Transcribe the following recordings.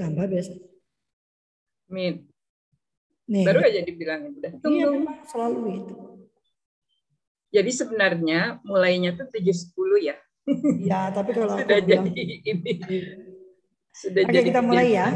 bertambah biasa. Min. Nih. Baru aja dibilang udah. Tunggu. Iya, memang selalu itu. Jadi sebenarnya mulainya tuh 7.10 ya. Ya, tapi kalau sudah aku jadi bilang, ini. Sudah Oke, jadi kita mulai ya.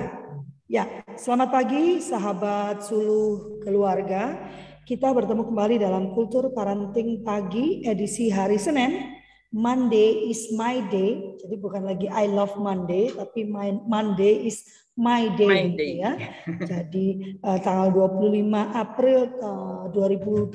Ya, selamat pagi sahabat suluh keluarga. Kita bertemu kembali dalam Kultur Parenting Pagi edisi hari Senin. Monday is my day. Jadi bukan lagi I love Monday, tapi my Monday is My Day, My gitu day. ya. Jadi uh, tanggal 25 April uh, 2022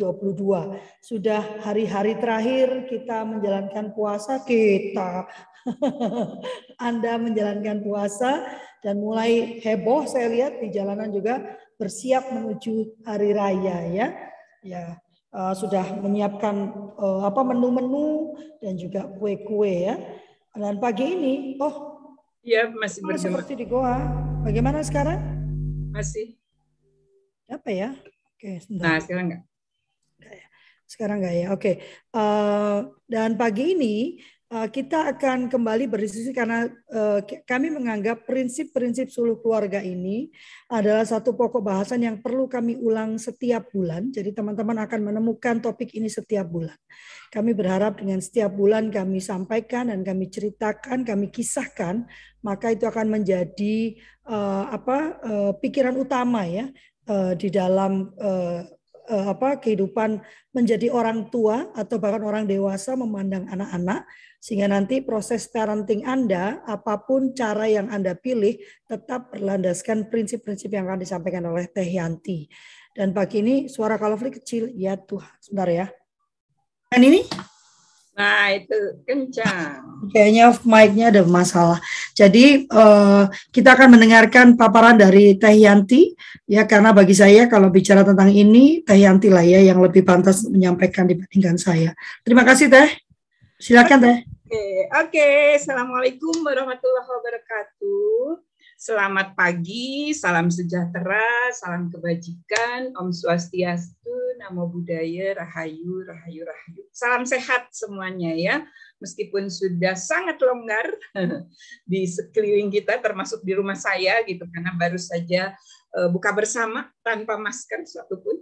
sudah hari-hari terakhir kita menjalankan puasa kita. Anda menjalankan puasa dan mulai heboh saya lihat di jalanan juga bersiap menuju hari raya ya. Ya, uh, sudah menyiapkan uh, apa menu-menu dan juga kue-kue ya. Dan pagi ini, oh Iya, masih berdua. Seperti di Goa. Bagaimana sekarang? Masih. Apa ya? Oke, sebentar. Nah, sekarang enggak. Ya. Sekarang enggak ya. Oke. Uh, dan pagi ini kita akan kembali berdiskusi karena uh, kami menganggap prinsip-prinsip suluh keluarga ini adalah satu pokok bahasan yang perlu kami ulang setiap bulan. Jadi teman-teman akan menemukan topik ini setiap bulan. Kami berharap dengan setiap bulan kami sampaikan dan kami ceritakan, kami kisahkan, maka itu akan menjadi uh, apa pikiran utama ya di dalam uh, apa kehidupan menjadi orang tua atau bahkan orang dewasa memandang anak-anak sehingga nanti proses parenting Anda apa pun cara yang Anda pilih tetap berlandaskan prinsip-prinsip yang akan disampaikan oleh Teh Yanti. Dan pagi ini suara Kalofli kecil ya Tuhan. Sebentar ya. Dan ini? Nah, itu kencang. Kayaknya mic-nya ada masalah. Jadi uh, kita akan mendengarkan paparan dari Teh Yanti ya karena bagi saya kalau bicara tentang ini Teh Yanti lah ya yang lebih pantas menyampaikan dibandingkan saya. Terima kasih Teh. Silakan Teh. Oke, okay. oke. Okay. Assalamualaikum warahmatullahi wabarakatuh. Selamat pagi, salam sejahtera, salam kebajikan, Om Swastiastu, Namo Buddhaya, Rahayu, Rahayu, Rahayu. Salam sehat semuanya ya. Meskipun sudah sangat longgar di sekeliling kita, termasuk di rumah saya gitu, karena baru saja uh, buka bersama tanpa masker suatu pun.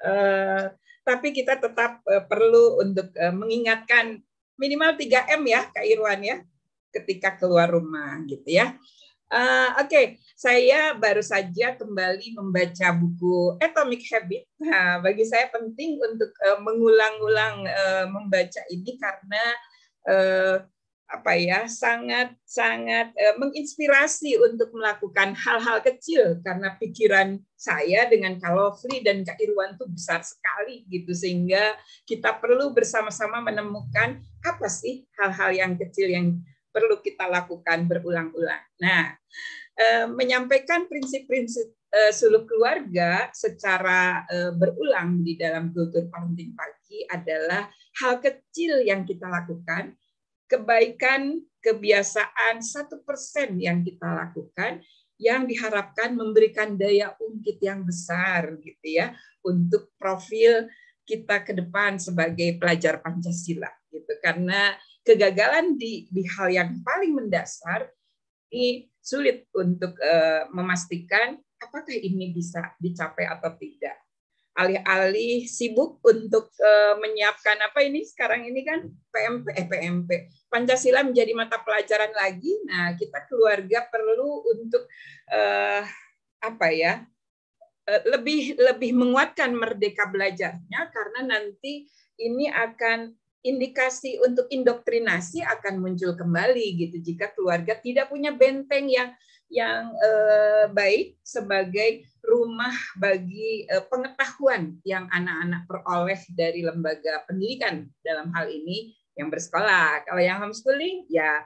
uh, tapi kita tetap uh, perlu untuk mengingatkan minimal 3M ya, Kak Irwan ya, ketika keluar rumah gitu ya. Uh, Oke, okay. saya baru saja kembali membaca buku Atomic Habit. Nah, bagi saya penting untuk uh, mengulang-ulang uh, membaca ini karena uh, apa ya sangat sangat uh, menginspirasi untuk melakukan hal-hal kecil karena pikiran saya dengan Kalofli dan Kak Irwan itu besar sekali gitu sehingga kita perlu bersama-sama menemukan apa sih hal-hal yang kecil yang perlu kita lakukan berulang-ulang. Nah, eh, menyampaikan prinsip-prinsip eh, suluh keluarga secara eh, berulang di dalam kultur parenting pagi adalah hal kecil yang kita lakukan, kebaikan, kebiasaan satu persen yang kita lakukan yang diharapkan memberikan daya ungkit yang besar gitu ya untuk profil kita ke depan sebagai pelajar Pancasila gitu karena kegagalan di, di hal yang paling mendasar ini sulit untuk uh, memastikan apakah ini bisa dicapai atau tidak. Alih-alih sibuk untuk uh, menyiapkan apa ini sekarang ini kan PMP eh PMP Pancasila menjadi mata pelajaran lagi. Nah kita keluarga perlu untuk uh, apa ya lebih lebih menguatkan merdeka belajarnya karena nanti ini akan indikasi untuk indoktrinasi akan muncul kembali gitu jika keluarga tidak punya benteng yang yang eh, baik sebagai rumah bagi eh, pengetahuan yang anak-anak peroleh dari lembaga pendidikan dalam hal ini yang bersekolah. Kalau yang homeschooling ya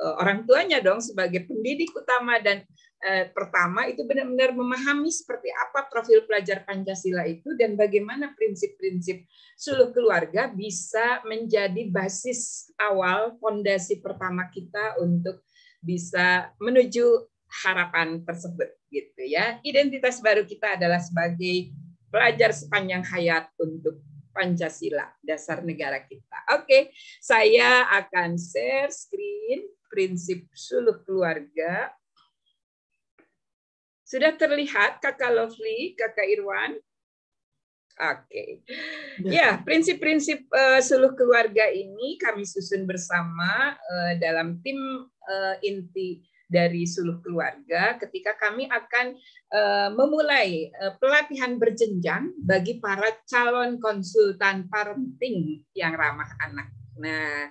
eh, orang tuanya dong sebagai pendidik utama dan eh, pertama itu benar-benar memahami seperti apa profil pelajar Pancasila itu dan bagaimana prinsip-prinsip seluruh keluarga bisa menjadi basis awal fondasi pertama kita untuk bisa menuju harapan tersebut gitu ya. Identitas baru kita adalah sebagai pelajar sepanjang hayat untuk Pancasila, dasar negara kita. Oke, saya akan share screen prinsip suluh keluarga Sudah terlihat Kakak Lovely, Kakak Irwan? Oke. Okay. Ya, prinsip-prinsip uh, suluh keluarga ini kami susun bersama uh, dalam tim uh, inti dari suluh keluarga ketika kami akan uh, memulai uh, pelatihan berjenjang bagi para calon konsultan parenting yang ramah anak. Nah,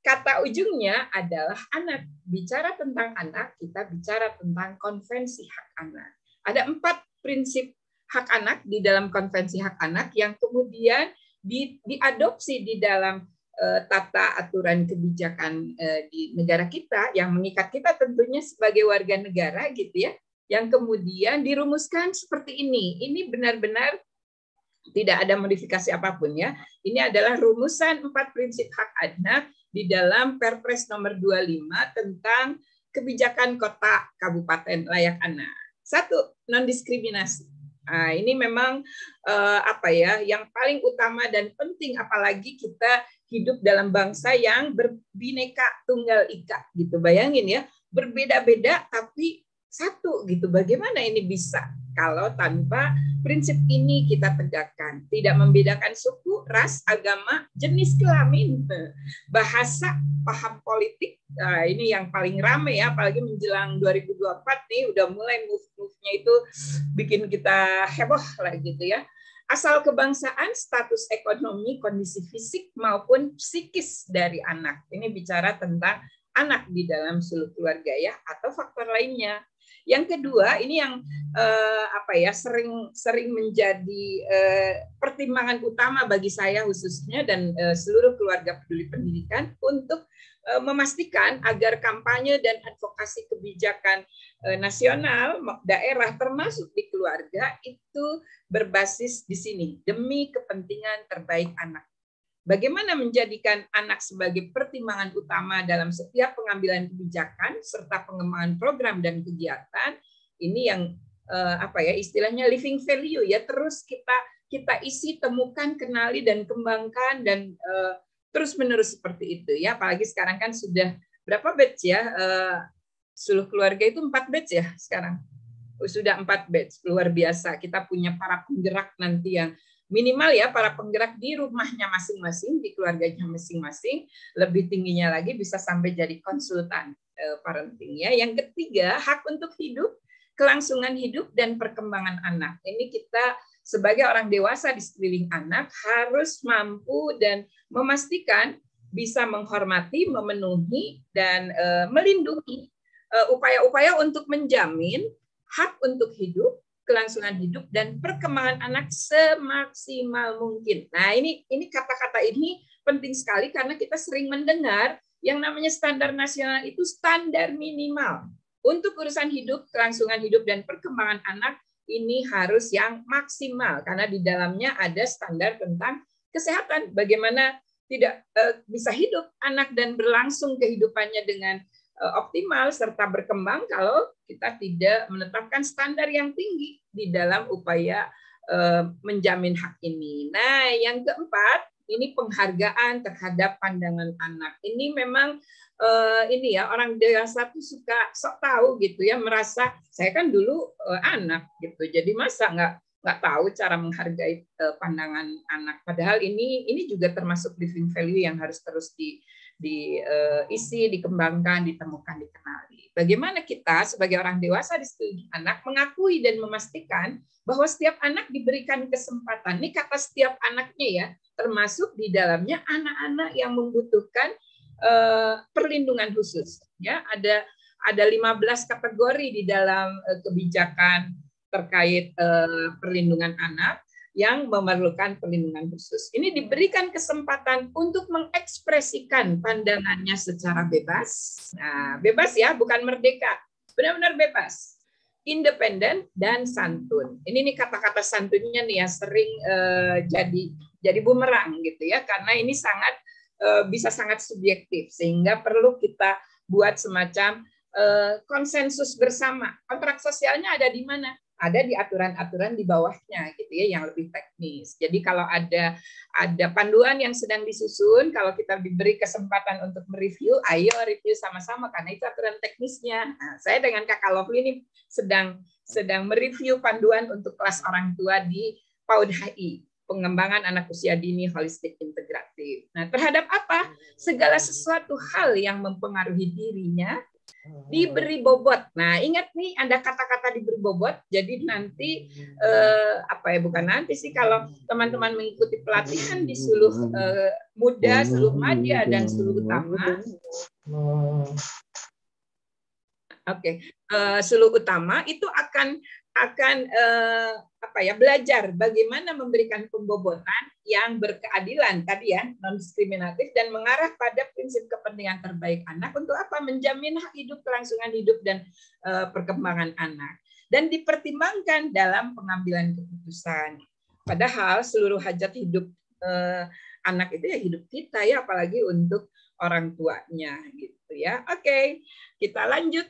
kata ujungnya adalah anak. Bicara tentang anak, kita bicara tentang konvensi hak anak. Ada empat prinsip hak anak di dalam konvensi hak anak yang kemudian di, diadopsi di dalam uh, tata aturan kebijakan uh, di negara kita yang mengikat kita tentunya sebagai warga negara gitu ya yang kemudian dirumuskan seperti ini ini benar-benar tidak ada modifikasi apa pun ya ini adalah rumusan empat prinsip hak anak di dalam Perpres nomor 25 tentang kebijakan kota kabupaten layak anak satu non diskriminasi Nah, ini memang uh, apa ya yang paling utama dan penting apalagi kita hidup dalam bangsa yang berbineka tunggal ika gitu. Bayangin ya, berbeda-beda tapi satu gitu. Bagaimana ini bisa kalau tanpa prinsip ini kita tegakkan? Tidak membedakan suku, ras, agama, jenis kelamin, bahasa, paham politik. Nah, ini yang paling ramai ya, apalagi menjelang 2024 nih udah mulai move-move-nya itu bikin kita heboh lah gitu ya. Asal kebangsaan, status ekonomi, kondisi fisik maupun psikis dari anak. Ini bicara tentang anak di dalam seluruh keluarga ya atau faktor lainnya yang kedua, ini yang uh, apa ya sering sering menjadi uh, pertimbangan utama bagi saya khususnya dan uh, seluruh keluarga peduli pendidikan untuk uh, memastikan agar kampanye dan advokasi kebijakan uh, nasional daerah termasuk di keluarga itu berbasis di sini demi kepentingan terbaik anak Bagaimana menjadikan anak sebagai pertimbangan utama dalam setiap pengambilan kebijakan serta pengembangan program dan kegiatan? Ini yang eh, apa ya istilahnya living value ya. Terus kita kita isi temukan kenali dan kembangkan dan eh, terus menerus seperti itu ya. Apalagi sekarang kan sudah berapa batch ya? Eh, seluruh keluarga itu empat batch ya sekarang? Oh, sudah empat batch. Luar biasa. Kita punya para penggerak nanti yang minimal ya para penggerak di rumahnya masing-masing, di keluarganya masing-masing, lebih tingginya lagi bisa sampai jadi konsultan eh, parenting ya. Yang ketiga, hak untuk hidup, kelangsungan hidup dan perkembangan anak. Ini kita sebagai orang dewasa di sekeliling anak harus mampu dan memastikan bisa menghormati, memenuhi dan eh, melindungi eh, upaya-upaya untuk menjamin hak untuk hidup, kelangsungan hidup dan perkembangan anak semaksimal mungkin. Nah, ini ini kata-kata ini penting sekali karena kita sering mendengar yang namanya standar nasional itu standar minimal. Untuk urusan hidup, kelangsungan hidup dan perkembangan anak ini harus yang maksimal karena di dalamnya ada standar tentang kesehatan. Bagaimana tidak uh, bisa hidup anak dan berlangsung kehidupannya dengan optimal serta berkembang kalau kita tidak menetapkan standar yang tinggi di dalam upaya uh, menjamin hak ini. Nah, yang keempat ini penghargaan terhadap pandangan anak. Ini memang uh, ini ya orang dewasa tuh suka sok tahu gitu ya merasa saya kan dulu anak gitu. Jadi masa nggak nggak tahu cara menghargai pandangan anak. Padahal ini ini juga termasuk living value yang harus terus di diisi, dikembangkan, ditemukan, dikenali. Bagaimana kita sebagai orang dewasa di studi anak mengakui dan memastikan bahwa setiap anak diberikan kesempatan. Ini kata setiap anaknya ya, termasuk di dalamnya anak-anak yang membutuhkan uh, perlindungan khusus. Ya, ada ada 15 kategori di dalam uh, kebijakan terkait perlindungan anak yang memerlukan perlindungan khusus. Ini diberikan kesempatan untuk mengekspresikan pandangannya secara bebas. Nah, bebas ya, bukan merdeka. Benar-benar bebas. Independen dan santun. Ini nih kata-kata santunnya nih yang sering uh, jadi jadi bumerang gitu ya, karena ini sangat uh, bisa sangat subjektif sehingga perlu kita buat semacam uh, konsensus bersama. Kontrak sosialnya ada di mana? Ada di aturan-aturan di bawahnya gitu ya yang lebih teknis. Jadi kalau ada ada panduan yang sedang disusun, kalau kita diberi kesempatan untuk mereview, ayo review sama-sama karena itu aturan teknisnya. Nah, saya dengan Kakak Lovely ini sedang sedang mereview panduan untuk kelas orang tua di PAUD HI pengembangan anak usia dini holistik integratif. Nah, terhadap apa? Segala sesuatu hal yang mempengaruhi dirinya diberi bobot. Nah, ingat nih ada kata-kata diberi bobot. Jadi nanti eh, apa ya bukan nanti sih kalau teman-teman mengikuti pelatihan di seluruh eh, muda, seluruh madya dan seluruh utama. Oke, okay. uh, seluruh utama itu akan akan uh, apa ya belajar bagaimana memberikan pembobotan yang berkeadilan tadi ya non diskriminatif dan mengarah pada prinsip kepentingan terbaik anak untuk apa? Menjamin hak hidup kelangsungan hidup dan uh, perkembangan anak. Dan dipertimbangkan dalam pengambilan keputusan. Padahal seluruh hajat hidup uh, anak itu ya hidup kita ya apalagi untuk orang tuanya gitu ya. Oke kita lanjut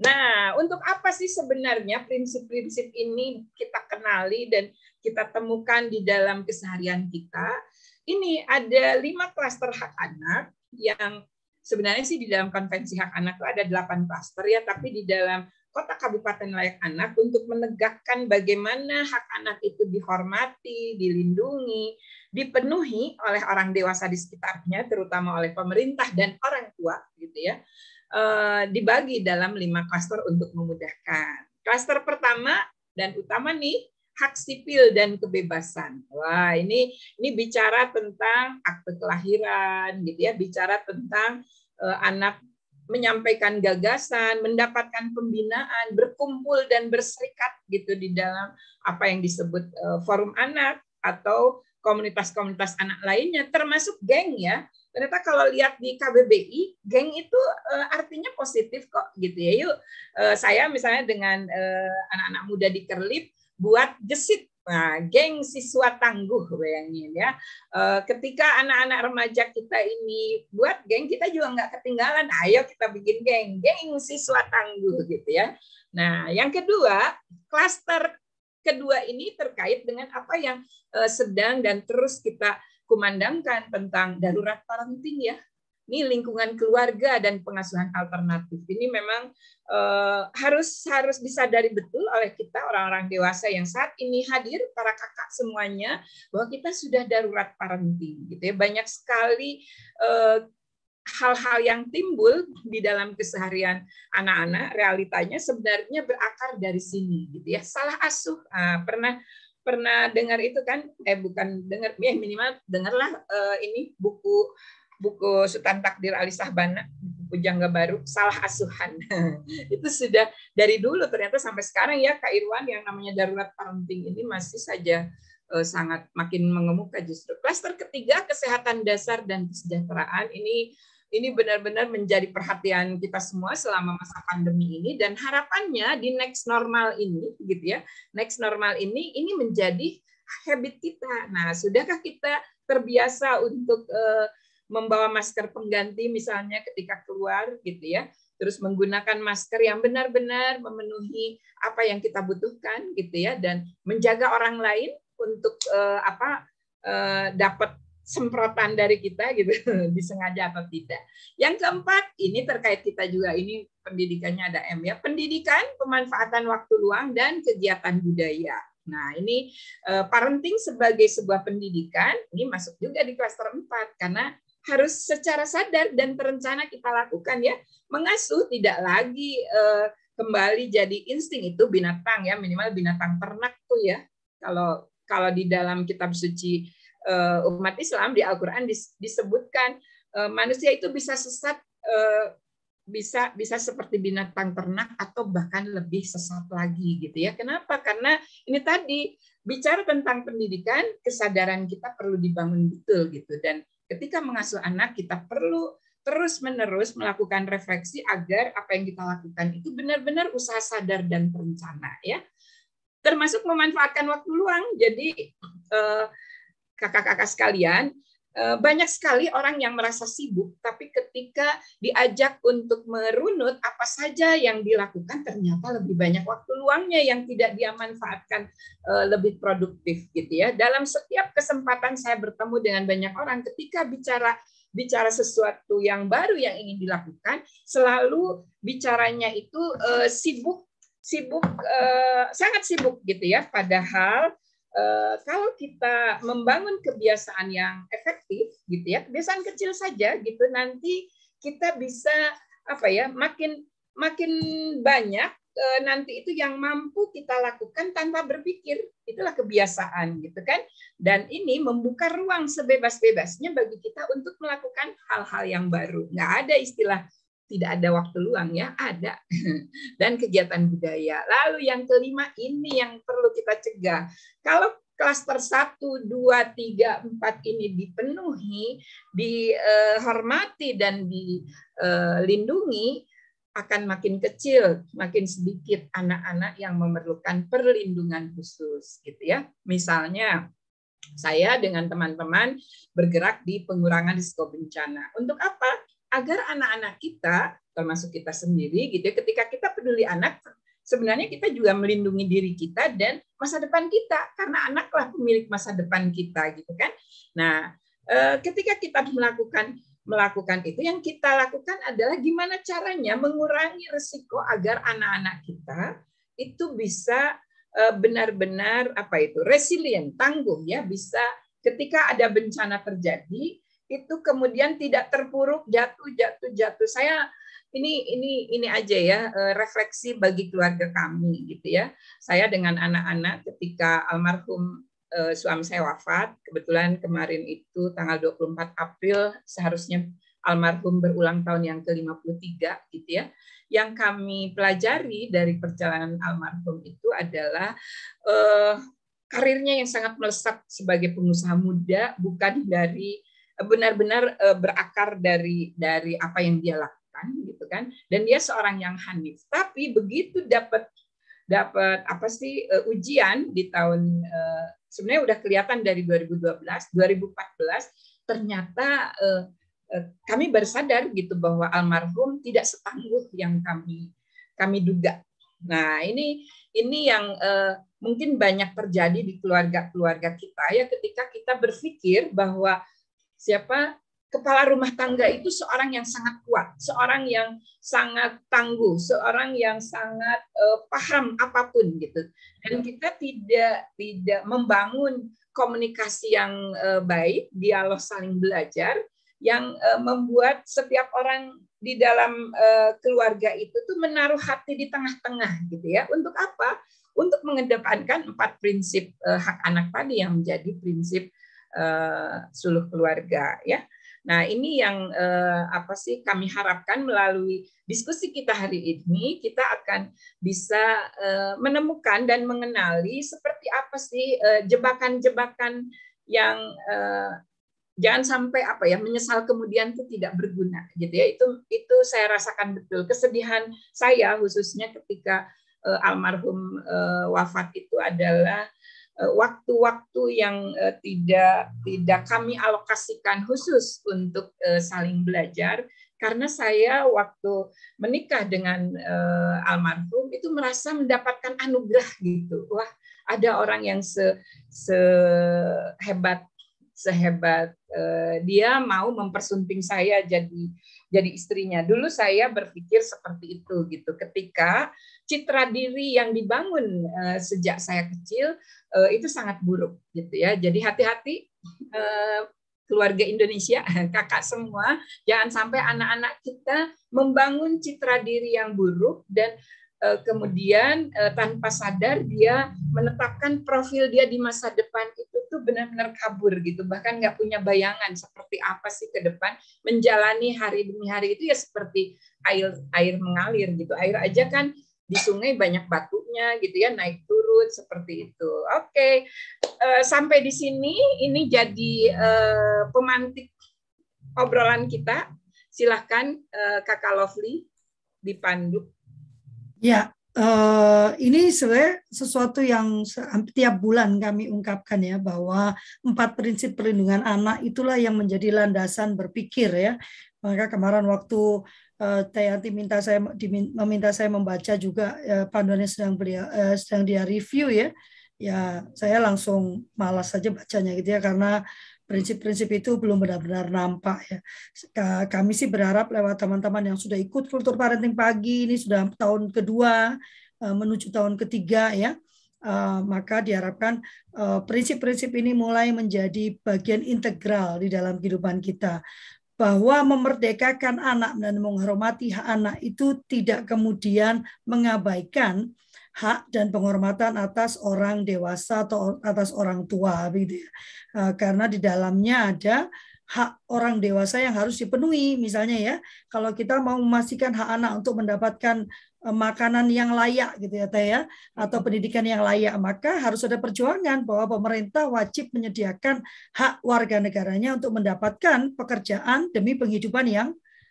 Nah, untuk apa sih sebenarnya prinsip-prinsip ini kita kenali dan kita temukan di dalam keseharian kita? Ini ada lima klaster hak anak yang sebenarnya sih di dalam konvensi hak anak itu ada delapan klaster ya, tapi di dalam kota kabupaten layak anak untuk menegakkan bagaimana hak anak itu dihormati, dilindungi, dipenuhi oleh orang dewasa di sekitarnya, terutama oleh pemerintah dan orang tua, gitu ya Eh, dibagi dalam lima klaster untuk memudahkan. Klaster pertama dan utama nih hak sipil dan kebebasan. Wah, ini ini bicara tentang akte kelahiran gitu ya, bicara tentang uh, anak menyampaikan gagasan, mendapatkan pembinaan, berkumpul dan berserikat gitu di dalam apa yang disebut uh, forum anak atau komunitas-komunitas anak lainnya termasuk geng ya ternyata kalau lihat di KBBI geng itu uh, artinya positif kok gitu ya yuk uh, saya misalnya dengan uh, anak-anak muda di Kerlip buat gesit Nah, geng siswa tangguh bayangin ya. Ketika anak-anak remaja kita ini buat geng, kita juga nggak ketinggalan. Ayo kita bikin geng, geng siswa tangguh gitu ya. Nah, yang kedua, klaster kedua ini terkait dengan apa yang uh, sedang dan terus kita kumandangkan tentang darurat parenting ya. Ini lingkungan keluarga dan pengasuhan alternatif. Ini memang uh, harus harus disadari betul oleh kita orang-orang dewasa yang saat ini hadir para kakak semuanya bahwa kita sudah darurat parenting gitu ya. Banyak sekali uh, hal-hal yang timbul di dalam keseharian anak-anak realitanya sebenarnya berakar dari sini gitu ya. Salah asuh nah, pernah pernah dengar itu kan? Eh bukan dengar ya minimal dengarlah uh, ini buku buku Sultan Takdir Ali Sahbana buku Jangga Baru salah asuhan. Itu sudah dari dulu ternyata sampai sekarang ya Kak Irwan yang namanya darurat parenting ini masih saja uh, sangat makin mengemuka justru. Klaster ketiga kesehatan dasar dan kesejahteraan ini ini benar-benar menjadi perhatian kita semua selama masa pandemi ini. Dan harapannya di next normal ini gitu ya next normal ini ini menjadi habit kita. Nah sudahkah kita terbiasa untuk uh, membawa masker pengganti misalnya ketika keluar gitu ya? Terus menggunakan masker yang benar-benar memenuhi apa yang kita butuhkan gitu ya? Dan menjaga orang lain untuk uh, apa uh, dapat semprotan dari kita gitu disengaja atau tidak. Yang keempat ini terkait kita juga ini pendidikannya ada M ya pendidikan pemanfaatan waktu luang dan kegiatan budaya. Nah ini eh, parenting sebagai sebuah pendidikan ini masuk juga di klaster 4 karena harus secara sadar dan terencana kita lakukan ya mengasuh tidak lagi eh, kembali jadi insting itu binatang ya minimal binatang ternak tuh ya kalau kalau di dalam kitab suci uh, umat Islam di Al-Qur'an disebutkan uh, manusia itu bisa sesat uh, bisa bisa seperti binatang ternak atau bahkan lebih sesat lagi gitu ya. Kenapa? Karena ini tadi bicara tentang pendidikan, kesadaran kita perlu dibangun betul gitu dan ketika mengasuh anak kita perlu terus-menerus melakukan refleksi agar apa yang kita lakukan itu benar-benar usaha sadar dan terencana ya. Termasuk memanfaatkan waktu luang. Jadi kakak-kakak sekalian, eh, banyak sekali orang yang merasa sibuk, tapi ketika diajak untuk merunut apa saja yang dilakukan, ternyata lebih banyak waktu luangnya yang tidak dia manfaatkan eh, lebih produktif gitu ya. Dalam setiap kesempatan saya bertemu dengan banyak orang, ketika bicara bicara sesuatu yang baru yang ingin dilakukan, selalu bicaranya itu eh, sibuk sibuk sangat sibuk gitu ya padahal kalau kita membangun kebiasaan yang efektif gitu ya kebiasaan kecil saja gitu nanti kita bisa apa ya makin makin banyak uh, nanti itu yang mampu kita lakukan tanpa berpikir. Itulah kebiasaan gitu kan. Dan ini membuka ruang sebebas-bebasnya bagi kita untuk melakukan hal-hal yang baru. Nggak ada istilah tidak ada waktu luang ya, ada. Dan kegiatan budaya. Lalu yang kelima ini yang perlu kita cegah. Kalau klaster 1, 2, 3, 4 ini dipenuhi, dihormati dan dilindungi, akan makin kecil, makin sedikit anak-anak yang memerlukan perlindungan khusus gitu ya. Misalnya saya dengan teman-teman bergerak di pengurangan risiko bencana. Untuk apa? Agar anak-anak kita termasuk kita sendiri gitu ya ketika kita peduli anak sebenarnya kita juga melindungi diri kita dan masa depan kita karena anaklah pemilik masa depan kita gitu kan. Nah eh, ketika kita melakukan melakukan itu yang kita lakukan adalah gimana caranya mengurangi resiko agar anak-anak kita itu bisa eh, benar-benar apa itu resilient tangguh ya bisa ketika ada bencana terjadi itu kemudian tidak terpuruk jatuh jatuh jatuh. Saya ini ini ini aja ya eh, refleksi bagi keluarga kami gitu ya. Saya dengan anak-anak ketika almarhum eh, suami saya wafat kebetulan kemarin itu tanggal 24 April seharusnya almarhum berulang tahun yang ke-53 gitu ya. Yang kami pelajari dari perjalanan almarhum itu adalah eh, karirnya yang sangat melesat sebagai pengusaha muda bukan dari benar-benar uh, berakar dari dari apa yang dia lakukan gitu kan. Dan dia seorang yang hanif. Tapi begitu dapat dapat apa sih uh, ujian di tahun uh, sebenarnya udah kelihatan dari 2012 2014 ternyata uh, kami bersadar gitu bahwa almarhum tidak setangguh yang kami kami duga. Nah ini ini yang uh, mungkin banyak terjadi di keluarga-keluarga kita ya ketika kita berpikir bahwa siapa kepala rumah tangga itu seorang yang sangat kuat, seorang yang sangat tangguh, seorang yang sangat uh, paham apa pun gitu. Dan kita tidak tidak membangun komunikasi yang uh, baik, dialog saling belajar yang uh, membuat setiap orang di dalam uh, keluarga itu tuh menaruh hati di tengah-tengah gitu ya. Untuk apa? Untuk mengedepankan empat prinsip uh, hak anak tadi yang menjadi prinsip uh, suluh keluarga ya. Nah, ini yang uh, apa sih kami harapkan melalui diskusi kita hari ini kita akan bisa uh, menemukan dan mengenali seperti apa sih jebakan-jebakan uh, yang uh, jangan sampai apa ya menyesal kemudian itu tidak berguna gitu ya. Itu itu saya rasakan betul kesedihan saya khususnya ketika uh, almarhum uh, wafat itu adalah Eh, waktu-waktu yang eh, tidak tidak kami alokasikan khusus untuk eh, saling belajar. Karena saya waktu menikah dengan almarhum itu merasa mendapatkan anugerah gitu. Wah ada orang yang se sehebat sehebat dia mau mempersunting saya jadi jadi istrinya. Dulu saya berpikir seperti itu gitu. Ketika citra diri yang dibangun uh, sejak saya kecil uh, itu sangat buruk gitu ya. Jadi hati-hati keluarga Indonesia, kakak semua, jangan sampai anak-anak kita membangun citra diri yang buruk dan Eh, kemudian eh, tanpa sadar dia menetapkan profil dia di masa depan itu tuh benar-benar kabur gitu. Bahkan nggak punya bayangan seperti apa sih ke depan. Menjalani hari demi hari itu ya seperti air air mengalir gitu. Air aja kan di sungai banyak batunya gitu ya naik turun seperti itu. Oke eh, sampai di sini ini jadi pemantik obrolan kita. Silahkan kakak Lovely dipandu Ya, uh, ini sebenarnya sesuatu yang tiap bulan kami ungkapkan ya bahwa empat prinsip perlindungan anak itulah yang menjadi landasan berpikir ya. Maka kemarin waktu uh, Tayanti minta saya meminta saya membaca juga uh, panduannya sedang beliau uh, sedang dia review ya. Ya, saya langsung malas saja bacanya gitu ya karena prinsip-prinsip itu belum benar-benar nampak ya. Kami sih berharap lewat teman-teman yang sudah ikut kultur parenting pagi ini sudah tahun kedua menuju tahun ketiga ya. maka diharapkan prinsip-prinsip ini mulai menjadi bagian integral di dalam kehidupan kita bahwa memerdekakan anak dan menghormati hak anak itu tidak kemudian mengabaikan hak dan penghormatan atas orang dewasa atau atas orang tua gitu ya. Eh, karena di dalamnya ada hak orang dewasa yang harus dipenuhi misalnya ya kalau kita mau memastikan hak anak untuk mendapatkan eh, makanan yang layak gitu ya Teh ya atau pendidikan yang layak maka harus ada perjuangan bahwa pemerintah wajib menyediakan hak warga negaranya untuk mendapatkan pekerjaan demi penghidupan yang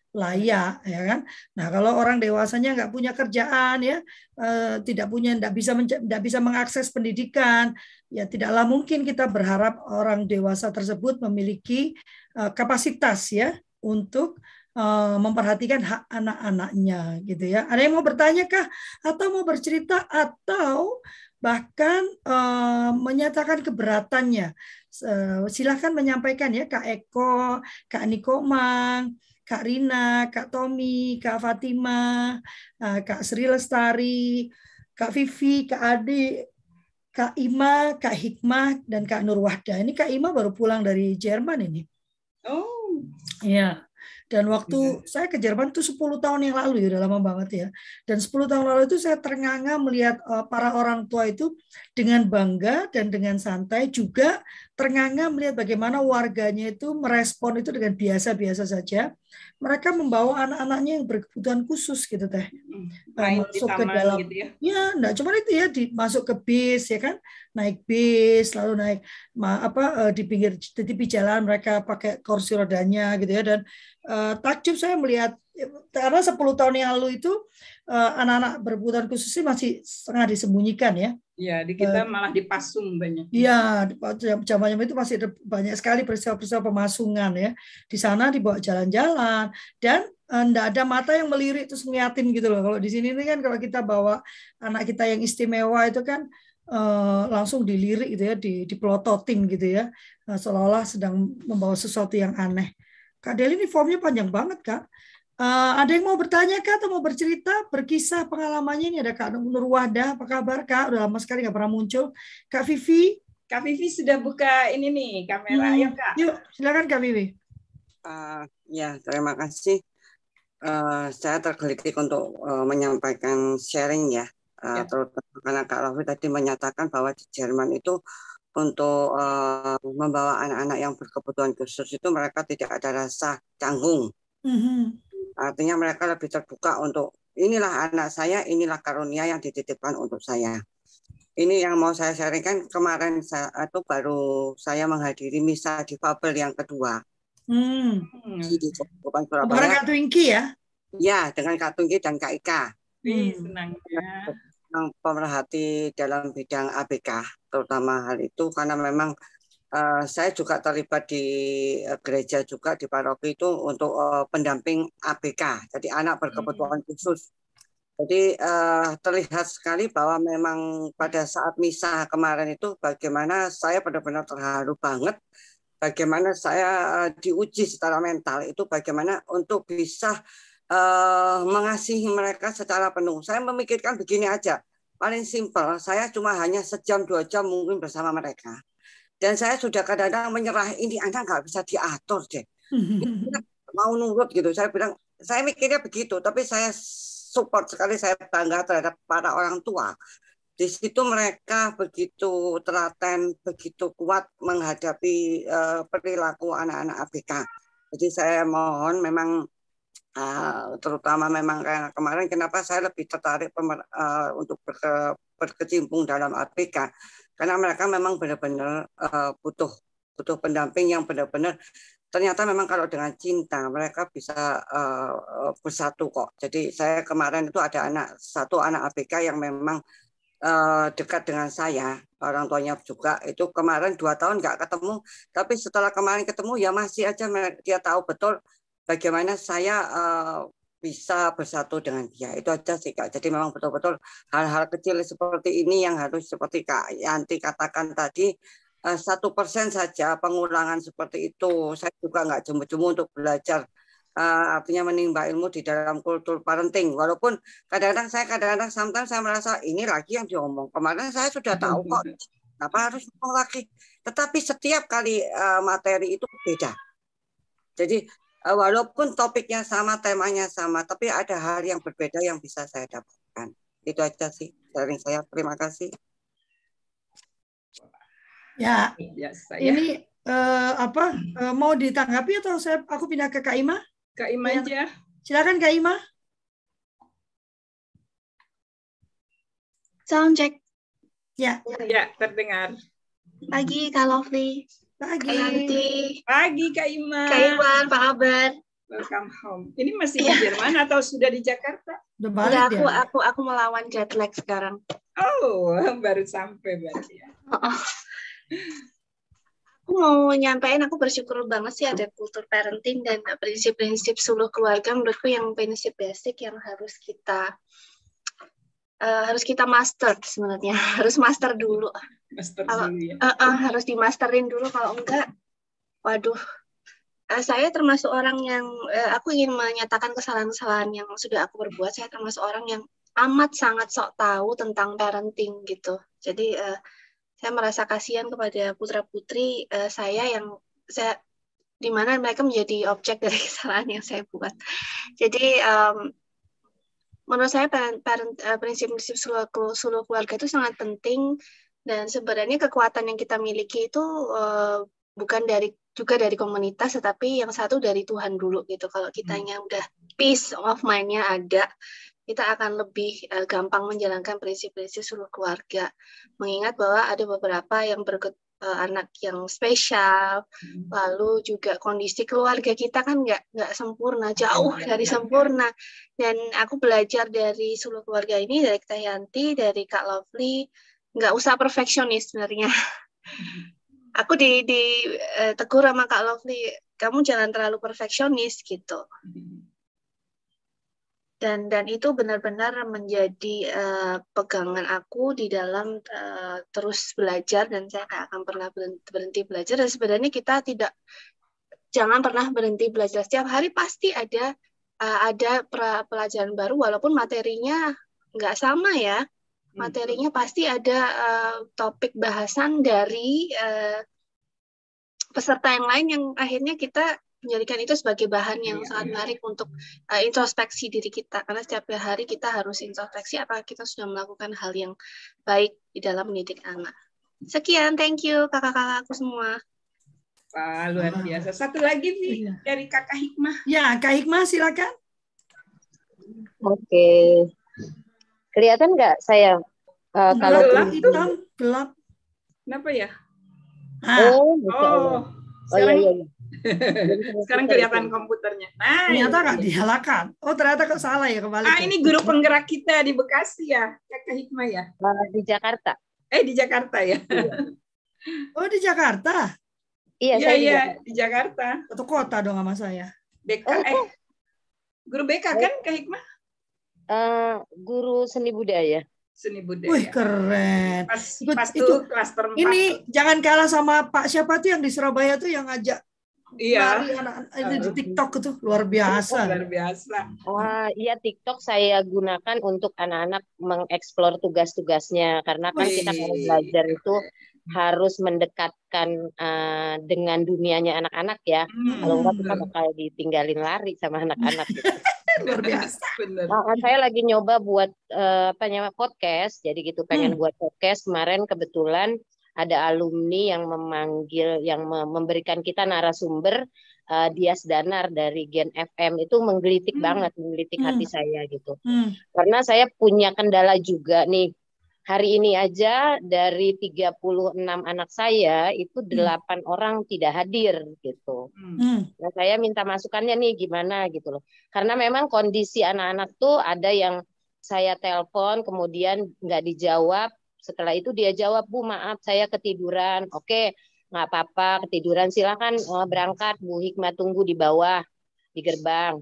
layak ya kan? Nah kalau orang dewasanya nggak punya kerjaan ya eh, tidak punya tidak bisa tidak bisa mengakses pendidikan ya tidaklah mungkin kita berharap orang dewasa tersebut memiliki eh, kapasitas ya untuk eh, memperhatikan hak anak-anaknya gitu ya. Ada yang mau bertanya kah? Atau mau bercerita? Atau bahkan uh, menyatakan keberatannya? Uh, silahkan menyampaikan ya Kak Eko Kak Nikomang Kak Rina, Kak Tommy, Kak Fatima, eh, Kak Sri Lestari, Kak Vivi, Kak Ade, Kak Ima, Kak Hikmah, dan Kak Nurwahda. Ini Kak Ima baru pulang dari Jerman ini. Oh. Ya. Dan waktu ya. saya ke Jerman itu 10 tahun yang lalu ya, udah lama banget ya. Dan 10 tahun lalu itu saya ternganga melihat uh, para orang tua itu dengan bangga dan dengan santai juga ternganga melihat bagaimana warganya itu merespon itu dengan biasa-biasa saja. Mereka membawa anak-anaknya yang berkebutuhan khusus gitu teh. Hmm, Main masuk ke dalam gitu ya, ya enggak cuma itu ya di, masuk ke bis ya kan? Naik bis lalu naik apa eh, di pinggir di tepi jalan mereka pakai kursi rodanya gitu ya. Dan uh, takjub saya melihat karena 10 tahun yang lalu itu uh, anak-anak berkebutuhan khusus masih setengah disembunyikan ya Iya, di kita uh, malah dipasung banyak. Iya, zaman itu masih ada banyak sekali peristiwa-peristiwa pemasungan ya. Di sana dibawa jalan-jalan dan enggak ada mata yang melirik terus ngeliatin gitu loh. Kalau di sini ini kan kalau kita bawa anak kita yang istimewa itu kan uh, langsung dilirik gitu ya, di dipelototin gitu ya. Uh, seolah-olah sedang membawa sesuatu yang aneh. Kak Deli ini formnya panjang banget, Kak. Uh, ada yang mau bertanya kak atau mau bercerita, berkisah pengalamannya ini ada Kak Nur Wahda, apa kabar Kak? Udah lama sekali nggak pernah muncul. Kak Vivi? Kak Vivi sudah buka ini nih kamera, hmm. ya Kak. Yuk, silakan Kak Vivi. Uh, ya, terima kasih. Uh, saya tergelitik untuk uh, menyampaikan sharing ya, uh, ya. terutama karena Kak Rafi tadi menyatakan bahwa di Jerman itu untuk uh, membawa anak-anak yang berkebutuhan khusus itu mereka tidak ada rasa canggung. Mm -hmm Artinya mereka lebih terbuka untuk inilah anak saya, inilah karunia yang dititipkan untuk saya. Ini yang mau saya sharingkan kemarin saya, itu baru saya menghadiri misa di Fabel yang kedua. Hmm. Di Kabupaten Surabaya. Dengan Kak Twinki ya? Ya, dengan Kak Twinki dan Kak Ika. Hmm. Senangnya. Yang pemerhati dalam bidang ABK, terutama hal itu karena memang uh, saya juga terlibat di uh, gereja juga di paroki itu untuk uh, pendamping ABK, jadi anak berkebutuhan khusus. Jadi uh, terlihat sekali bahwa memang pada saat misa kemarin itu bagaimana saya benar-benar terharu banget. Bagaimana saya uh, diuji secara mental itu bagaimana untuk bisa uh, mengasihi mereka secara penuh. Saya memikirkan begini aja, paling simpel, saya cuma hanya sejam dua jam mungkin bersama mereka dan saya sudah kadang-kadang menyerah ini anak nggak bisa diatur deh. Mau nurut gitu. Saya bilang saya mikirnya begitu tapi saya support sekali saya bangga terhadap para orang tua. Di situ mereka begitu telaten begitu kuat menghadapi uh, perilaku anak-anak ABK jadi saya mohon memang Uh, terutama memang kayak kemarin kenapa saya lebih tertarik uh, untuk berke, berkecimpung dalam ABK karena mereka memang benar-benar uh, butuh butuh pendamping yang benar-benar ternyata memang kalau dengan cinta mereka bisa uh, bersatu kok. Jadi saya kemarin itu ada anak satu anak ABK yang memang uh, dekat dengan saya, orang tuanya juga itu kemarin dua tahun nggak ketemu, tapi setelah kemarin ketemu ya masih aja dia tahu betul bagaimana saya uh, bisa bersatu dengan dia. Itu aja sih Kak. Jadi memang betul-betul hal-hal kecil seperti ini yang harus seperti Kak Yanti katakan tadi eh, satu persen saja pengulangan seperti itu. Saya juga nggak jemu-jemu untuk belajar uh, artinya menimba ilmu di dalam kultur parenting. Walaupun kadang-kadang saya kadang-kadang sometimes saya merasa ini lagi yang diomong. Kemarin saya sudah tahu kok, kenapa harus ngomong lagi. Tetapi setiap kali uh, materi itu beda. Jadi walaupun topiknya sama, temanya sama, tapi ada hal yang berbeda yang bisa saya dapatkan. Itu aja sih dari saya. Terima kasih. Ya, ya saya. ini uh, apa uh, mau ditanggapi atau saya aku pindah ke Kak Ima? Kak Ima ya. aja. Silakan Kak Ima. Sound check. Ya. Ya, terdengar. Pagi Kak Lovely. Pagi. Kak Pagi Kak Ima. Kak Ima, apa kabar? Welcome home. Ini masih di iya. Jerman atau sudah di Jakarta? Udah balik aku, ya? aku aku melawan jet lag sekarang. Oh, baru sampai berarti ya. Oh, oh aku mau nyampein aku bersyukur banget sih ada kultur parenting dan prinsip-prinsip suluh keluarga menurutku yang prinsip basic yang harus kita uh, harus kita master sebenarnya. Harus master dulu. Master kalau dulu ya. uh, uh, harus dimasterin dulu. Kalau enggak waduh. Uh, saya termasuk orang yang uh, aku ingin menyatakan kesalahan-kesalahan yang sudah aku perbuat saya termasuk orang yang amat sangat sok tahu tentang parenting gitu. Jadi uh, saya merasa kasihan kepada putra putri uh, eh, saya yang saya di mana mereka menjadi objek dari kesalahan yang saya buat. Jadi um, menurut saya eh, prinsip-prinsip suluh keluarga itu sangat penting dan sebenarnya kekuatan yang kita miliki itu uh, bukan dari juga dari komunitas tetapi yang satu dari Tuhan dulu gitu. Kalau kitanya hmm. udah peace of mind-nya ada, kita akan lebih uh, gampang menjalankan prinsip-prinsip seluruh keluarga. Mengingat bahwa ada beberapa yang berke, uh, anak yang spesial, hmm. lalu juga kondisi keluarga kita kan nggak nggak sempurna, jauh iya, dari iya. sempurna. Dan aku belajar dari seluruh keluarga ini dari Kak Yanti, dari Kak Lovely, nggak usah perfeksionis sebenarnya. Hmm. Aku di di uh, tegur sama Kak Lovely, kamu jangan terlalu perfeksionis gitu. Hmm dan dan itu benar-benar menjadi uh, pegangan aku di dalam uh, terus belajar dan saya tidak akan pernah berhenti, berhenti belajar. Dan sebenarnya kita tidak jangan pernah berhenti belajar. Setiap hari pasti ada uh, ada pelajaran baru walaupun materinya nggak sama ya. Hmm. materinya pasti ada uh, topik bahasan dari uh, peserta yang lain yang akhirnya kita menjadikan itu sebagai bahan yang iya, sangat iya. menarik untuk uh, introspeksi diri kita karena setiap hari kita harus introspeksi apakah kita sudah melakukan hal yang baik di dalam mendidik anak. Sekian, thank you kakak-kakakku semua. Wah, luar biasa. Satu lagi nih iya. dari Kakak Hikmah. Ya, Kak Hikmah silakan. Oke. Kelihatan nggak saya uh, kalau gelap hitam, gelap. Kenapa ya? Oh, oh. Oh, iya, iya. Sekarang kelihatan komputernya. Nah, ternyata nggak dinyalakan. Oh, ternyata kok salah ya kembali. Ah, ini guru penggerak kita di Bekasi ya, Kakak Hikmah ya? Di Jakarta. Eh, di Jakarta ya. Iya. oh, di Jakarta. Iya, iya, iya di Jakarta. Satu kota dong sama saya. BK oh, eh guru BK kan Kak Hikmah? Uh, guru seni budaya seni budaya. Wih keren. Pas, pas itu, tuh klaster Ini jangan kalah sama Pak siapa tuh yang di Surabaya tuh yang ngajak Iya. Ini di TikTok itu luar biasa. Luar biasa. Wah, iya TikTok saya gunakan untuk anak-anak mengeksplor tugas-tugasnya karena kan Wih. kita kalau belajar itu harus mendekatkan uh, dengan dunianya anak-anak ya. Hmm. Kalau enggak kita bakal ditinggalin lari sama anak-anak gitu. luar biasa. Nah, saya lagi nyoba buat uh, apa namanya podcast, jadi gitu pengen hmm. buat podcast kemarin kebetulan ada alumni yang memanggil yang memberikan kita narasumber uh, Dias Danar dari Gen FM itu menggelitik hmm. banget menggelitik hmm. hati saya gitu hmm. karena saya punya kendala juga nih hari ini aja dari 36 anak saya itu hmm. delapan hmm. orang tidak hadir gitu. Hmm. Nah, saya minta masukannya nih gimana gitu loh. Karena memang kondisi anak-anak tuh ada yang saya telepon kemudian nggak dijawab setelah itu dia jawab, Bu maaf saya ketiduran. Oke, nggak apa-apa ketiduran silakan oh, berangkat Bu Hikmat tunggu di bawah di gerbang.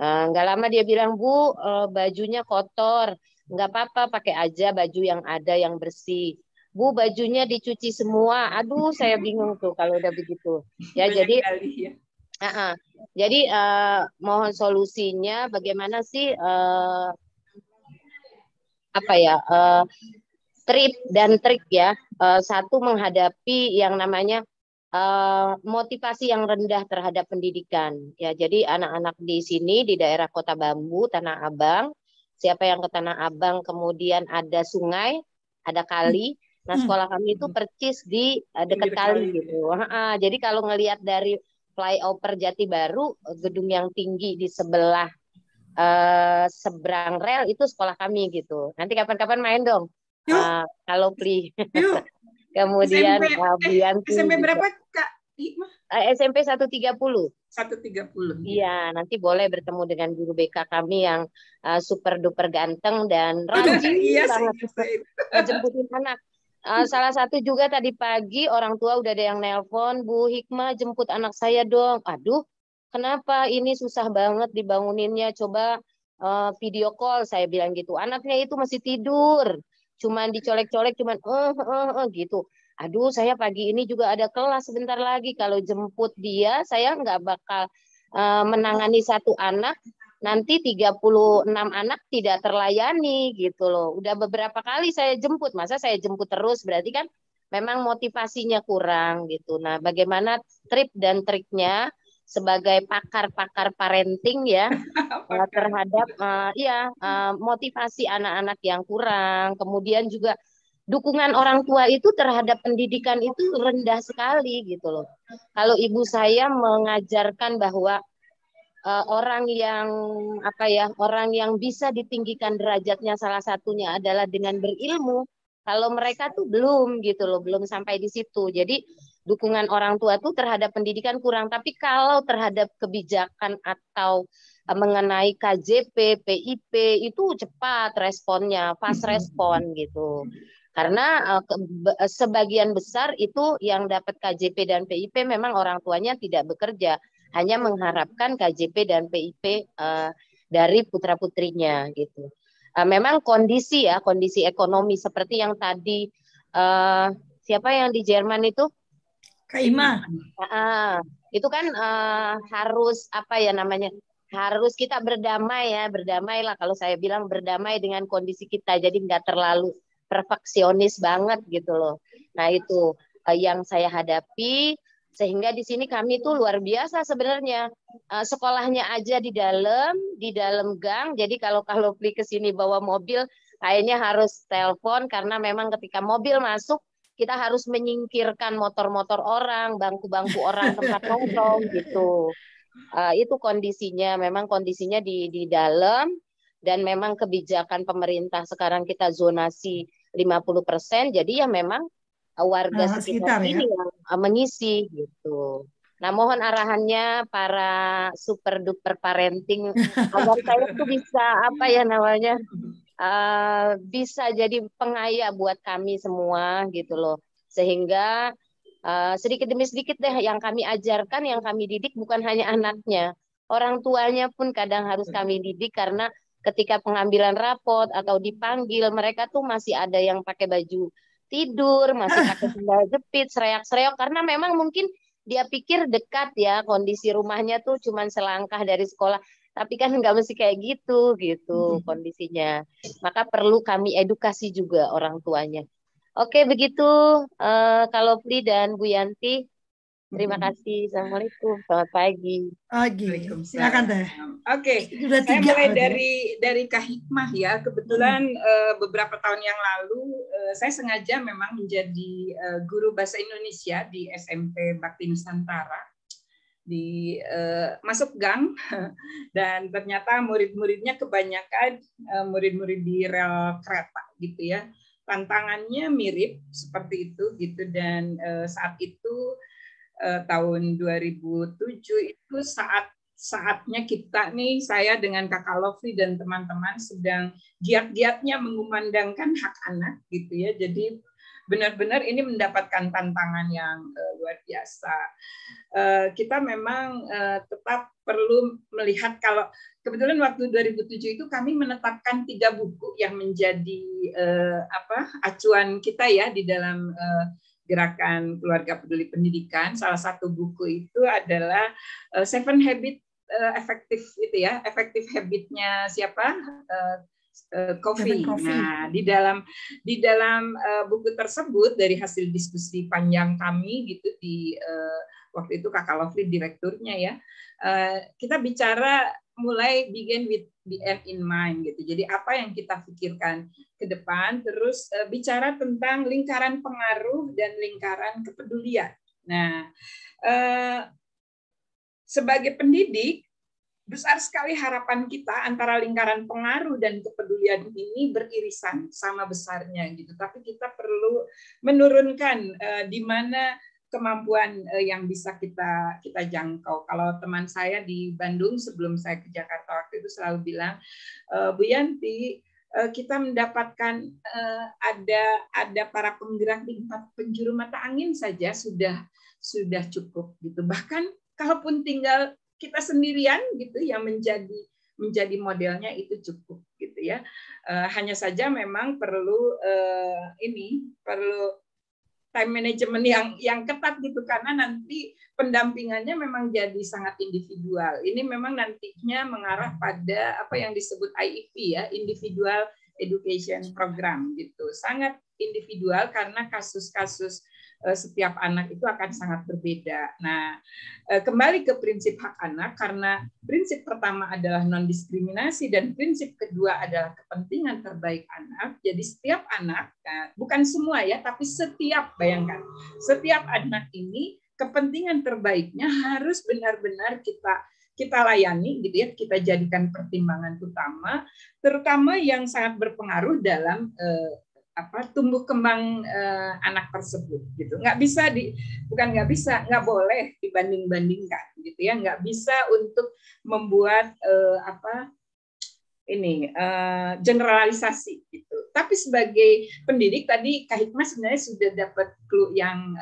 Uh, nggak lama dia bilang Bu uh, bajunya kotor, nggak apa-apa pakai aja baju yang ada yang bersih. Bu bajunya dicuci semua. Aduh saya bingung tuh kalau udah begitu. Ya Banyak jadi kali, ya. Uh -uh. Jadi uh, mohon solusinya bagaimana sih uh, apa ya uh, trip dan trik ya. Uh, satu menghadapi yang namanya uh, motivasi yang rendah terhadap pendidikan. Ya, jadi anak-anak di sini di daerah Kota Bambu, Tanah Abang, siapa yang ke Tanah Abang, kemudian ada sungai, ada kali. Nah, hmm. sekolah kami itu percis di uh, dekat kali gitu. Uh, jadi kalau ngelihat dari flyover Jati Baru, gedung yang tinggi di sebelah uh, seberang rel itu sekolah kami gitu. Nanti kapan-kapan main dong. Uh, kalau Pri. Kemudian SMP, uh, Bianti. SMP berapa Kak? Uh, SMP 130. 130. Iya, nanti boleh bertemu dengan guru BK kami yang uh, super duper ganteng dan rajin iya, banget jemputin anak. Uh, salah satu juga tadi pagi orang tua udah ada yang nelpon, Bu Hikmah jemput anak saya dong. Aduh, kenapa ini susah banget dibanguninnya? Coba uh, video call saya bilang gitu. Anaknya itu masih tidur, cuman dicolek-colek, cuman eh uh, uh, uh, gitu. Aduh, saya pagi ini juga ada kelas sebentar lagi. Kalau jemput dia, saya nggak bakal uh, menangani satu anak nanti 36 anak tidak terlayani gitu loh. Udah beberapa kali saya jemput, masa saya jemput terus berarti kan memang motivasinya kurang gitu. Nah, bagaimana trip dan triknya sebagai pakar-pakar parenting ya. Uh, terhadap uh, ya uh, motivasi anak-anak yang kurang, kemudian juga dukungan orang tua itu terhadap pendidikan itu rendah sekali gitu loh. Kalau ibu saya mengajarkan bahwa uh, orang yang apa ya orang yang bisa ditinggikan derajatnya salah satunya adalah dengan berilmu kalau mereka tuh belum gitu loh belum sampai di situ. Jadi dukungan orang tua tuh terhadap pendidikan kurang. Tapi kalau terhadap kebijakan atau uh, mengenai KJP PIP itu cepat responnya fast respon gitu. Karena uh, ke, sebagian besar itu yang dapat KJP dan PIP memang orang tuanya tidak bekerja. Hanya mengharapkan KJP dan PIP uh, eh, dari putra putrinya gitu. Uh, memang kondisi ya kondisi ekonomi seperti yang tadi uh, siapa yang di Jerman itu Kaima. Uh, itu kan uh, harus apa ya namanya harus kita berdamai ya berdamai lah kalau saya bilang berdamai dengan kondisi kita jadi nggak terlalu perfeksionis banget gitu loh. Nah itu uh, yang saya hadapi sehingga di sini kami tuh luar biasa sebenarnya. Uh, sekolahnya aja di dalam, di dalam gang. Jadi kalau kalau beli ke sini bawa mobil, kayaknya harus telepon karena memang ketika mobil masuk kita harus menyingkirkan motor-motor orang, bangku-bangku orang tempat nongkrong gitu. Uh, itu kondisinya, memang kondisinya di di dalam dan memang kebijakan pemerintah sekarang kita zonasi 50%, jadi ya memang warga nah, sekitar, sekitar ini ya. yang mengisi gitu. Nah, mohon arahannya para super duper parenting agar saya tuh bisa apa ya namanya uh, bisa jadi pengaya buat kami semua gitu loh. Sehingga uh, sedikit demi sedikit deh yang kami ajarkan, yang kami didik bukan hanya anaknya, orang tuanya pun kadang harus kami didik karena ketika pengambilan rapot atau dipanggil mereka tuh masih ada yang pakai baju tidur, masih pakai sendal jepit, sereak-sereok. Karena memang mungkin dia pikir dekat ya kondisi rumahnya tuh cuman selangkah dari sekolah tapi kan nggak mesti kayak gitu gitu kondisinya maka perlu kami edukasi juga orang tuanya oke begitu uh, kalau Pli dan Bu Yanti Terima kasih. Assalamualaikum. Selamat pagi. Pagi. Silakan teh. Oke. Okay. Saya mulai dari dari Kak Hikmah ya. Kebetulan hmm. uh, beberapa tahun yang lalu uh, saya sengaja memang menjadi uh, guru bahasa Indonesia di SMP Bakti Nusantara di uh, masuk gang dan ternyata murid-muridnya kebanyakan uh, murid-murid di rel kereta gitu ya. Tantangannya mirip seperti itu gitu dan uh, saat itu eh, tahun 2007 itu saat saatnya kita nih saya dengan Kakak Lofi dan teman-teman sedang giat-giatnya mengumandangkan hak anak gitu ya. Jadi benar-benar ini mendapatkan tantangan yang uh, luar biasa. Uh, kita memang uh, tetap perlu melihat kalau kebetulan waktu 2007 itu kami menetapkan tiga buku yang menjadi uh, apa acuan kita ya di dalam uh, gerakan keluarga peduli pendidikan. Salah satu buku itu adalah Seven Habit efektif itu ya, efektif habitnya siapa? uh, coffee. Nah, di dalam di dalam uh, buku tersebut dari hasil diskusi panjang kami gitu di uh, waktu itu Kakak Lovely direkturnya ya, uh, kita bicara mulai begin with the end in mind gitu. Jadi apa yang kita pikirkan ke depan, terus uh, bicara tentang lingkaran pengaruh dan lingkaran kepedulian. Nah, uh, sebagai pendidik besar sekali harapan kita antara lingkaran pengaruh dan kepedulian ini beririsan sama besarnya gitu. Tapi kita perlu menurunkan uh, di mana kemampuan uh, yang bisa kita kita jangkau. Kalau teman saya di Bandung sebelum saya ke Jakarta waktu itu selalu bilang, uh, Bu Yanti, kita mendapatkan ada ada para penggerak di empat penjuru mata angin saja sudah sudah cukup gitu. Bahkan kalaupun tinggal kita sendirian gitu yang menjadi menjadi modelnya itu cukup gitu ya. Uh, hanya saja memang perlu uh, ini perlu time management yang yang ketat gitu karena nanti pendampingannya memang jadi sangat individual. Ini memang nantinya mengarah pada apa yang disebut IEP ya, individual education program gitu. Sangat individual karena kasus-kasus Eh, setiap anak itu akan sangat berbeda. Nah, eh, kembali ke prinsip hak anak karena prinsip pertama adalah non diskriminasi dan prinsip kedua adalah kepentingan terbaik anak. Jadi setiap anak, nah, bukan semua ya, tapi setiap bayangkan, setiap anak ini kepentingan terbaiknya harus benar-benar kita kita layani gitu ya kita jadikan pertimbangan utama terutama yang sangat berpengaruh dalam eh, apa tumbuh kembang uh, anak tersebut gitu. Nggak bisa di bukan nggak bisa nggak boleh dibanding bandingkan gitu ya. Nggak bisa untuk membuat uh, apa ini uh, generalisasi gitu. Tapi sebagai pendidik tadi Kak sebenarnya sudah dapat clue yang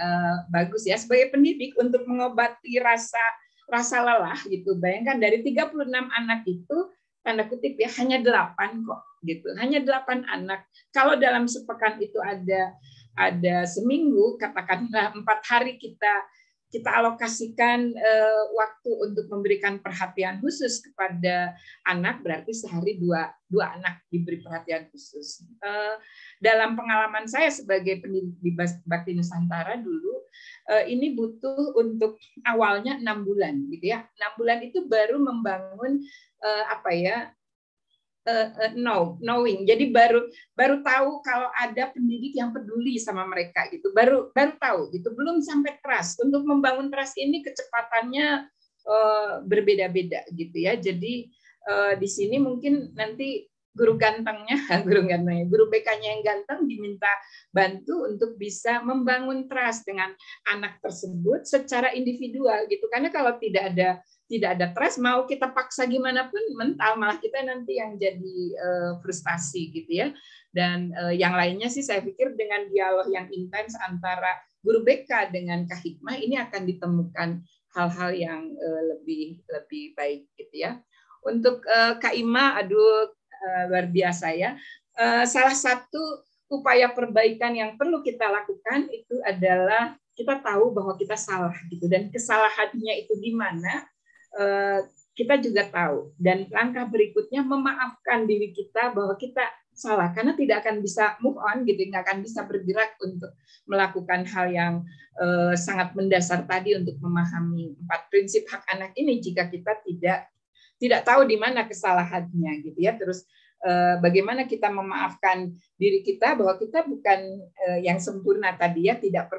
bagus ya. Sebagai pendidik untuk mengobati rasa rasa lelah gitu. Bayangkan dari 36 anak itu tanda kutip ya hanya delapan kok gitu. Hanya delapan anak. Kalau dalam sepekan itu ada ada seminggu katakanlah empat hari kita kita alokasikan uh, waktu untuk memberikan perhatian khusus kepada anak berarti sehari dua dua anak diberi perhatian khusus. Uh, dalam pengalaman saya sebagai pendidik di Bakti Nusantara dulu uh, ini butuh untuk awalnya enam bulan gitu ya enam bulan itu baru membangun uh, apa ya uh, uh, know, knowing. Jadi baru baru tahu kalau ada pendidik yang peduli sama mereka gitu. Baru baru tahu gitu. Belum sampai trust. Untuk membangun trust ini kecepatannya uh, berbeda-beda gitu ya. Jadi di sini mungkin nanti guru gantengnya, guru gantengnya, guru BK-nya yang ganteng diminta bantu untuk bisa membangun trust dengan anak tersebut secara individual gitu. Karena kalau tidak ada tidak ada trust mau kita paksa gimana pun mental malah kita nanti yang jadi uh, frustasi gitu ya. Dan uh, yang lainnya sih saya pikir dengan dialog yang intens antara guru BK dengan Kak ini akan ditemukan hal-hal yang uh, lebih lebih baik gitu ya. Untuk uh, Kak Ima aduh uh, luar biasa ya. Uh, salah satu upaya perbaikan yang perlu kita lakukan itu adalah kita tahu bahwa kita salah gitu. Dan kesalahannya itu di mana kita juga tahu. Dan langkah berikutnya memaafkan diri kita bahwa kita salah. Karena tidak akan bisa move on gitu nggak akan bisa bergerak untuk melakukan hal yang uh, sangat mendasar tadi untuk memahami empat prinsip hak anak ini jika kita tidak tidak tahu di mana kesalahannya gitu ya. Terus uh, bagaimana kita memaafkan diri kita bahwa kita bukan yang sempurna tadi ya tidak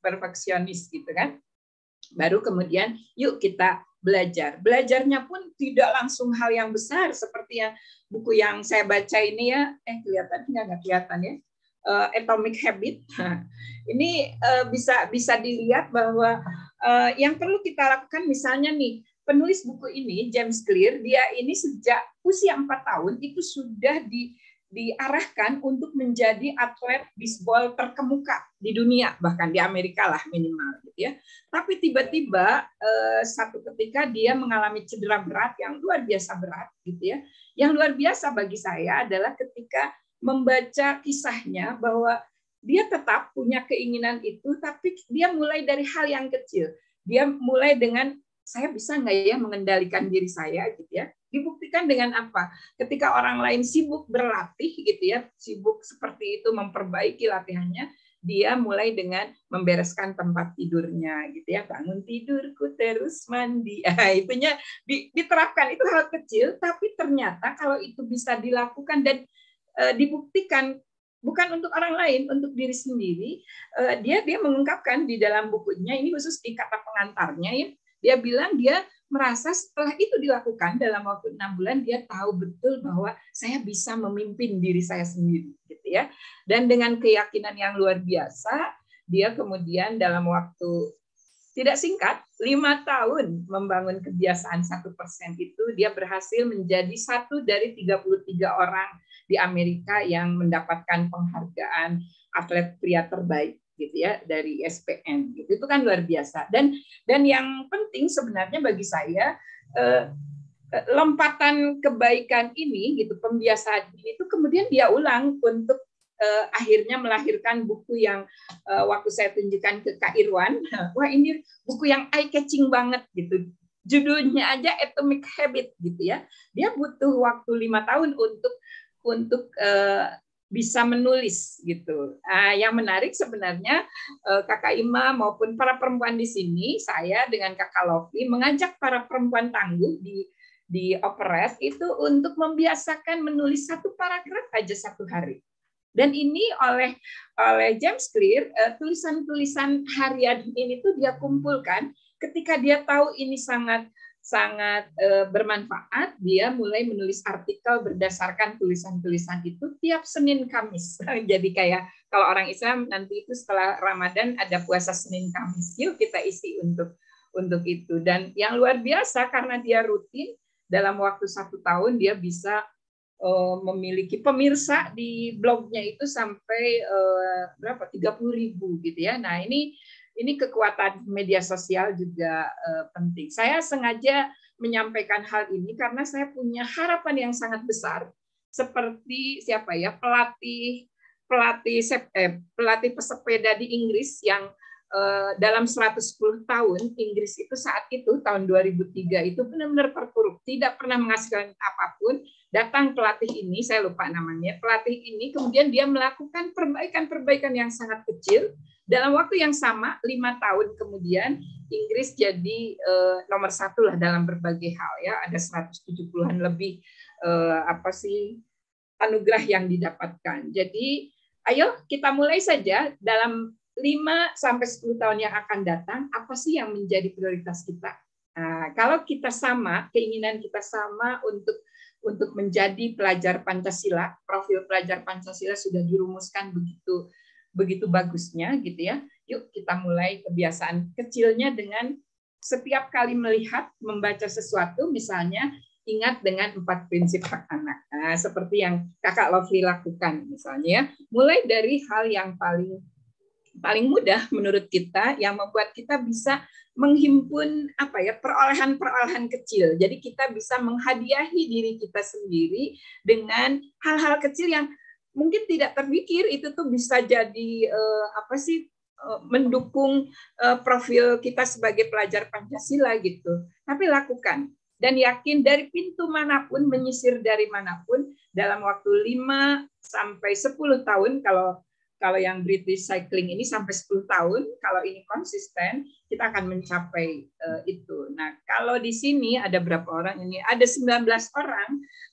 perfeksionis gitu kan. Baru kemudian yuk kita belajar. Belajarnya pun tidak langsung hal yang besar seperti yang buku yang saya baca ini ya. Eh kelihatan nggak nggak kelihatan ya. Uh, Atomic Habit. ini uh, bisa bisa dilihat bahwa uh, yang perlu kita lakukan misalnya nih penulis buku ini James Clear dia ini sejak usia empat tahun itu sudah di diarahkan untuk menjadi atlet bisbol terkemuka di dunia bahkan di Amerika lah minimal gitu ya tapi tiba-tiba eh, satu ketika dia mengalami cedera berat yang luar biasa berat gitu ya yang luar biasa bagi saya adalah ketika membaca kisahnya bahwa dia tetap punya keinginan itu, tapi dia mulai dari hal yang kecil. Dia mulai dengan saya bisa nggak ya mengendalikan diri saya gitu ya. Dibuktikan dengan apa? Ketika orang lain sibuk berlatih gitu ya, sibuk seperti itu memperbaiki latihannya, dia mulai dengan membereskan tempat tidurnya gitu ya. Bangun tidurku terus mandi. Ah, itunya diterapkan. Itu hal kecil tapi ternyata kalau itu bisa dilakukan dan e, dibuktikan bukan untuk orang lain untuk diri sendiri e, dia dia mengungkapkan di dalam bukunya ini khusus di kata pengantarnya ya. Dia bilang dia merasa setelah itu dilakukan dalam waktu enam bulan dia tahu betul bahwa saya bisa memimpin diri saya sendiri ya. Dan dengan keyakinan yang luar biasa, dia kemudian dalam waktu tidak singkat, lima tahun membangun kebiasaan satu persen itu, dia berhasil menjadi satu dari 33 orang di Amerika yang mendapatkan penghargaan atlet pria terbaik gitu ya dari SPN gitu. Itu kan luar biasa. Dan dan yang penting sebenarnya bagi saya eh, lompatan kebaikan ini gitu pembiasaan ini itu kemudian dia ulang untuk uh, akhirnya melahirkan buku yang uh, waktu saya tunjukkan ke Kak Irwan. Wah ini buku yang eye catching banget gitu. Judulnya aja Atomic Habit gitu ya. Dia butuh waktu lima tahun untuk untuk uh, bisa menulis gitu. Nah, yang menarik sebenarnya kakak Ima maupun para perempuan di sini, saya dengan kakak Lofi mengajak para perempuan tangguh di di Operet itu untuk membiasakan menulis satu paragraf aja satu hari. Dan ini oleh oleh James Clear eh, tulisan-tulisan harian ini tuh dia kumpulkan ketika dia tahu ini sangat sangat eh, bermanfaat, dia mulai menulis artikel berdasarkan tulisan-tulisan itu tiap Senin Kamis. Jadi kayak kalau orang Islam nanti itu setelah Ramadan ada puasa Senin Kamis, yuk kita isi untuk untuk itu. Dan yang luar biasa karena dia rutin, dalam waktu satu tahun dia bisa uh, memiliki pemirsa di blognya itu sampai uh, berapa 30 ribu gitu ya. Nah ini ini kekuatan media sosial juga uh, penting. Saya sengaja menyampaikan hal ini karena saya punya harapan yang sangat besar seperti siapa ya pelatih pelatih eh, pelatih pesepeda di Inggris yang Eh, dalam 110 tahun Inggris itu saat itu tahun 2003 itu benar-benar terpuruk, tidak pernah menghasilkan apa pun. Datang pelatih ini, saya lupa namanya, pelatih ini kemudian dia melakukan perbaikan-perbaikan yang sangat kecil dalam waktu yang sama lima tahun kemudian Inggris jadi eh, nomor satu lah dalam berbagai hal ya ada 170-an lebih eh, apa sih anugerah yang didapatkan. Jadi ayo kita mulai saja dalam 5 sampai 10 tahun yang akan datang, apa sih yang menjadi prioritas kita? Nah, kalau kita sama, keinginan kita sama untuk untuk menjadi pelajar Pancasila, profil pelajar Pancasila sudah dirumuskan begitu begitu bagusnya gitu ya. Yuk kita mulai kebiasaan kecilnya dengan setiap kali melihat membaca sesuatu misalnya ingat dengan empat prinsip hak anak. Nah, seperti yang Kakak Lovely lakukan misalnya ya. Mulai dari hal yang paling paling mudah menurut kita yang membuat kita bisa menghimpun apa ya perolehan-perolehan kecil. Jadi kita bisa menghadiahi diri kita sendiri dengan hal-hal kecil yang mungkin tidak terpikir itu tuh bisa jadi uh, apa sih uh, mendukung uh, profil kita sebagai pelajar Pancasila gitu. Tapi lakukan dan yakin dari pintu mana pun menyisir dari mana pun dalam waktu 5 sampai 10 tahun kalau kalau yang British Cycling ini sampai 10 tahun, kalau ini konsisten, kita akan mencapai uh, itu. Nah, kalau di sini ada berapa orang ini? Ada 19 orang.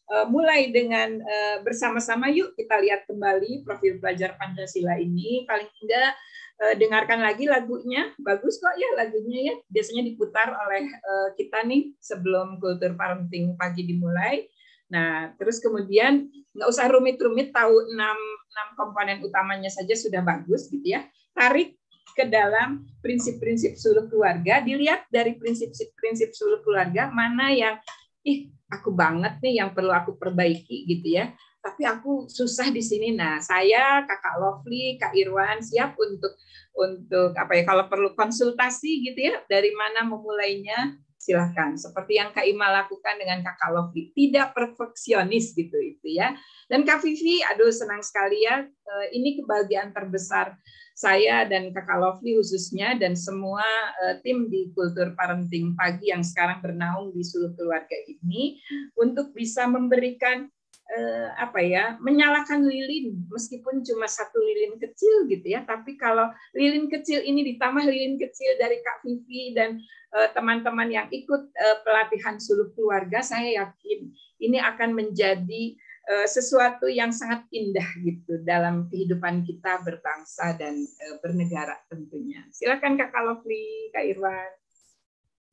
Uh, mulai dengan uh, bersama-sama yuk kita lihat kembali profil pelajar Pancasila ini. Paling tidak uh, dengarkan lagi lagunya. Bagus kok ya lagunya ya. Biasanya diputar oleh uh, kita nih sebelum kultur parenting pagi dimulai. Nah, terus kemudian nggak usah rumit-rumit tahu enam enam komponen utamanya saja sudah bagus gitu ya. Tarik ke dalam prinsip-prinsip suluh keluarga, dilihat dari prinsip-prinsip suluh keluarga mana yang ih aku banget nih yang perlu aku perbaiki gitu ya. Tapi aku susah di sini. Nah, saya Kakak Lovely, Kak Irwan siap untuk untuk apa ya kalau perlu konsultasi gitu ya, dari mana memulainya silahkan. Seperti yang Kak Ima lakukan dengan Kakak Lofi, tidak perfeksionis gitu itu ya. Dan Kak Vivi, aduh senang sekali ya, eh, ini kebahagiaan terbesar saya dan Kakak Lovely khususnya dan semua eh, tim di Kultur Parenting Pagi yang sekarang bernaung di seluruh keluarga ini untuk bisa memberikan eh, apa ya menyalakan lilin meskipun cuma satu lilin kecil gitu ya. Tapi kalau lilin kecil ini ditambah lilin kecil dari Kak Vivi dan eh, teman-teman yang ikut eh, pelatihan suluh keluarga saya yakin ini akan menjadi eh, sesuatu yang sangat indah gitu dalam kehidupan kita berbangsa dan eh, bernegara tentunya. Silakan Kak Lovely Kak Irwan.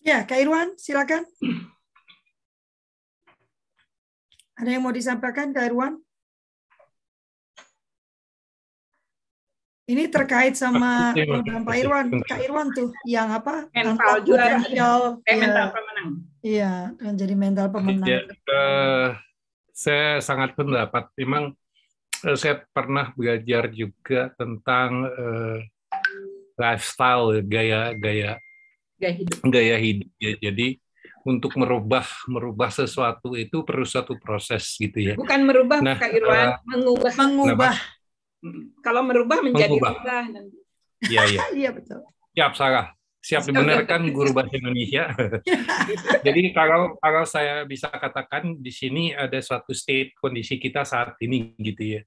Ya Kak Irwan silakan Ada yang mau disampaikan, Kak Irwan? Ini terkait sama program Pak Irwan, Kak Irwan tuh yang apa? Mental juara, eh, mental pemenang. Iya, jadi mental pemenang. Ya, uh, saya sangat pendapat. Memang uh, saya pernah belajar juga tentang uh, lifestyle, gaya gaya gaya hidup. Gaya hidup. Ya, jadi untuk merubah merubah sesuatu itu perlu satu proses gitu ya. Bukan merubah nah, Kak Irwan, uh, mengubah. Mengubah. Kalau merubah menjadi mengubah. nanti. Iya, iya. Iya betul. Siap salah. Siap dibenarkan guru bahasa Indonesia. Jadi kalau kalau saya bisa katakan di sini ada suatu state kondisi kita saat ini gitu ya.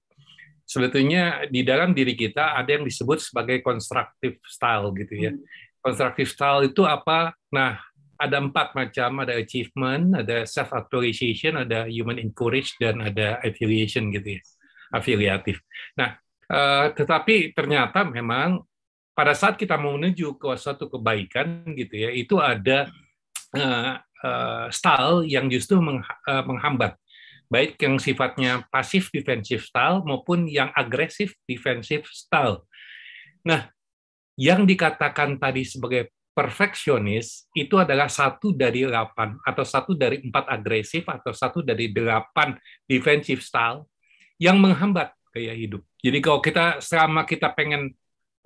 Sebetulnya di dalam diri kita ada yang disebut sebagai constructive style gitu ya. Hmm. Constructive style itu apa? Nah, ada empat macam, ada achievement, ada self actualization, ada human encourage dan ada affiliation gitu ya, afiliatif. Nah, uh, tetapi ternyata memang pada saat kita mau menuju ke suatu kebaikan gitu ya, itu ada uh, uh, style yang justru uh, menghambat baik yang sifatnya pasif defensive style maupun yang agresif defensive style. Nah, yang dikatakan tadi sebagai perfeksionis itu adalah satu dari delapan atau satu dari empat agresif atau satu dari delapan defensive style yang menghambat gaya hidup. Jadi kalau kita selama kita pengen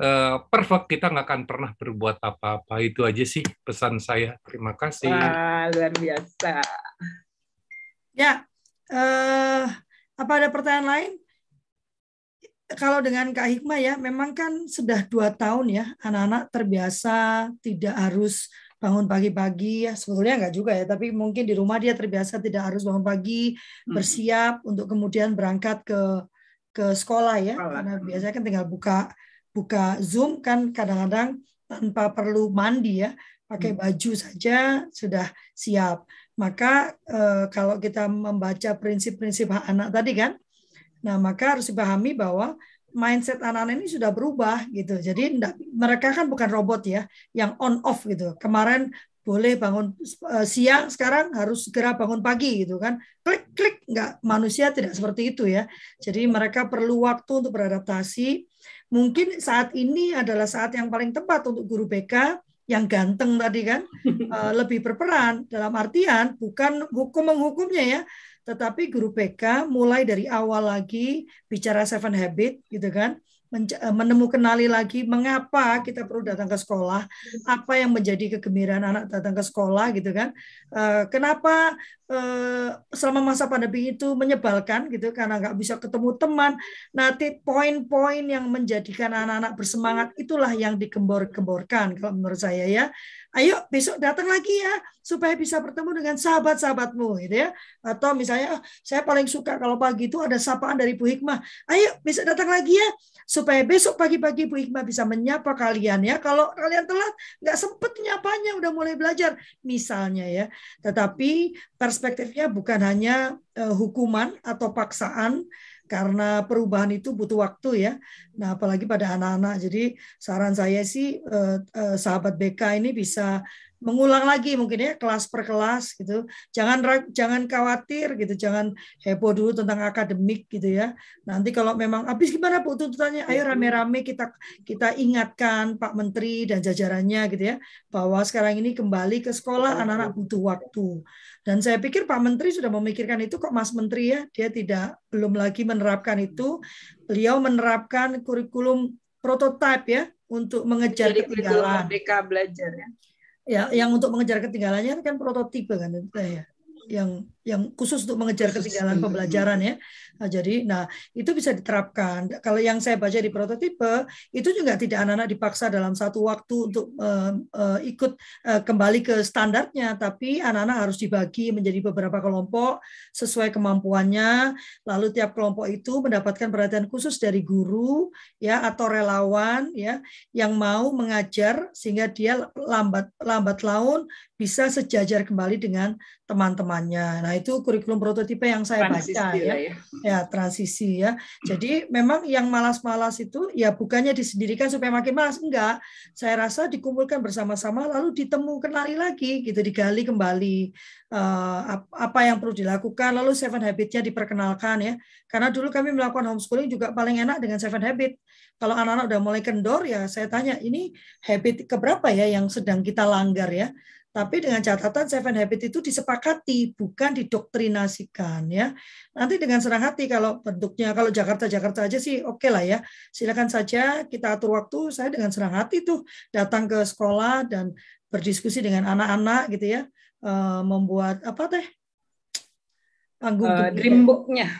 uh, perfect kita nggak akan pernah berbuat apa-apa. Itu aja sih pesan saya. Terima kasih. Wah, luar biasa. Ya, uh, apa ada pertanyaan lain? Kalau dengan Kak Hikmah ya, memang kan sudah dua tahun ya, anak-anak terbiasa tidak harus bangun pagi-pagi ya sebetulnya enggak juga ya tapi mungkin di rumah dia terbiasa tidak harus bangun pagi hmm. bersiap hmm. untuk kemudian berangkat ke ke sekolah ya sekolah. karena biasanya kan tinggal buka buka zoom kan kadang-kadang tanpa perlu mandi ya pakai hmm. baju saja sudah siap maka eh, kalau kita membaca prinsip-prinsip hak anak tadi kan Nah, maka harus dipahami bahwa mindset anak-anak ini sudah berubah gitu. Jadi mereka kan bukan robot ya, yang on off gitu. Kemarin boleh bangun uh, siang, sekarang harus segera bangun pagi gitu kan. Klik klik nggak manusia tidak seperti itu ya. Jadi mereka perlu waktu untuk beradaptasi. Mungkin saat ini adalah saat yang paling tepat untuk guru BK yang ganteng tadi kan uh, lebih berperan dalam artian bukan hukum menghukumnya ya tetapi guru PK mulai dari awal lagi bicara seven habit gitu kan eh, menemukan kenali lagi mengapa kita perlu datang ke sekolah, apa yang menjadi kegembiraan anak datang ke sekolah gitu kan. Eh, kenapa eh, selama masa pandemi itu menyebalkan gitu karena nggak bisa ketemu teman. Nanti poin-poin yang menjadikan anak-anak bersemangat itulah yang dikembor-gemborkan kalau menurut saya ya ayo besok datang lagi ya supaya bisa bertemu dengan sahabat-sahabatmu gitu ya. Atau misalnya oh, saya paling suka kalau pagi itu ada sapaan dari Bu Hikmah. Ayo besok datang lagi ya supaya besok pagi-pagi Bu Hikmah bisa menyapa kalian ya. Kalau kalian telat nggak sempet nyapanya udah mulai belajar misalnya ya. Tetapi perspektifnya bukan hanya uh, hukuman atau paksaan karena perubahan itu butuh waktu ya. Nah, apalagi pada anak-anak. Jadi saran saya sih eh, eh, sahabat BK ini bisa mengulang lagi mungkin ya kelas per kelas gitu. Jangan jangan khawatir gitu, jangan heboh dulu tentang akademik gitu ya. Nanti kalau memang habis gimana Bu tuntutannya? Ayo rame-rame kita kita ingatkan Pak Menteri dan jajarannya gitu ya bahwa sekarang ini kembali ke sekolah anak-anak butuh waktu. Dan saya pikir Pak Menteri sudah memikirkan itu kok Mas Menteri ya, dia tidak belum lagi menerapkan itu. Beliau menerapkan kurikulum prototipe ya untuk mengejar Jadi ketinggalan. BK belajar ya. Ya, yang untuk mengejar ketinggalannya kan prototipe kan ya yang yang khusus untuk mengejar ketinggalan pembelajaran ya. Nah, jadi, nah itu bisa diterapkan. Kalau yang saya baca di prototipe itu juga tidak anak-anak dipaksa dalam satu waktu untuk uh, uh, ikut uh, kembali ke standarnya, tapi anak-anak harus dibagi menjadi beberapa kelompok sesuai kemampuannya. Lalu tiap kelompok itu mendapatkan perhatian khusus dari guru ya atau relawan ya yang mau mengajar sehingga dia lambat lambat laun bisa sejajar kembali dengan teman-temannya. Nah, itu kurikulum prototipe yang saya transisi baca ya. ya. Ya, transisi ya. Jadi memang yang malas-malas itu ya bukannya disendirikan supaya makin malas, enggak. Saya rasa dikumpulkan bersama-sama lalu ditemu kenali lagi gitu, digali kembali uh, apa yang perlu dilakukan lalu seven habit-nya diperkenalkan ya. Karena dulu kami melakukan homeschooling juga paling enak dengan seven habit. Kalau anak-anak udah mulai kendor ya saya tanya ini habit keberapa ya yang sedang kita langgar ya tapi dengan catatan Seven Habit itu disepakati, bukan didoktrinasikan ya. Nanti dengan senang hati kalau bentuknya kalau Jakarta Jakarta aja sih oke okay lah ya. Silakan saja kita atur waktu. Saya dengan senang hati tuh datang ke sekolah dan berdiskusi dengan anak-anak gitu ya, eh, membuat apa teh panggung uh, dream booknya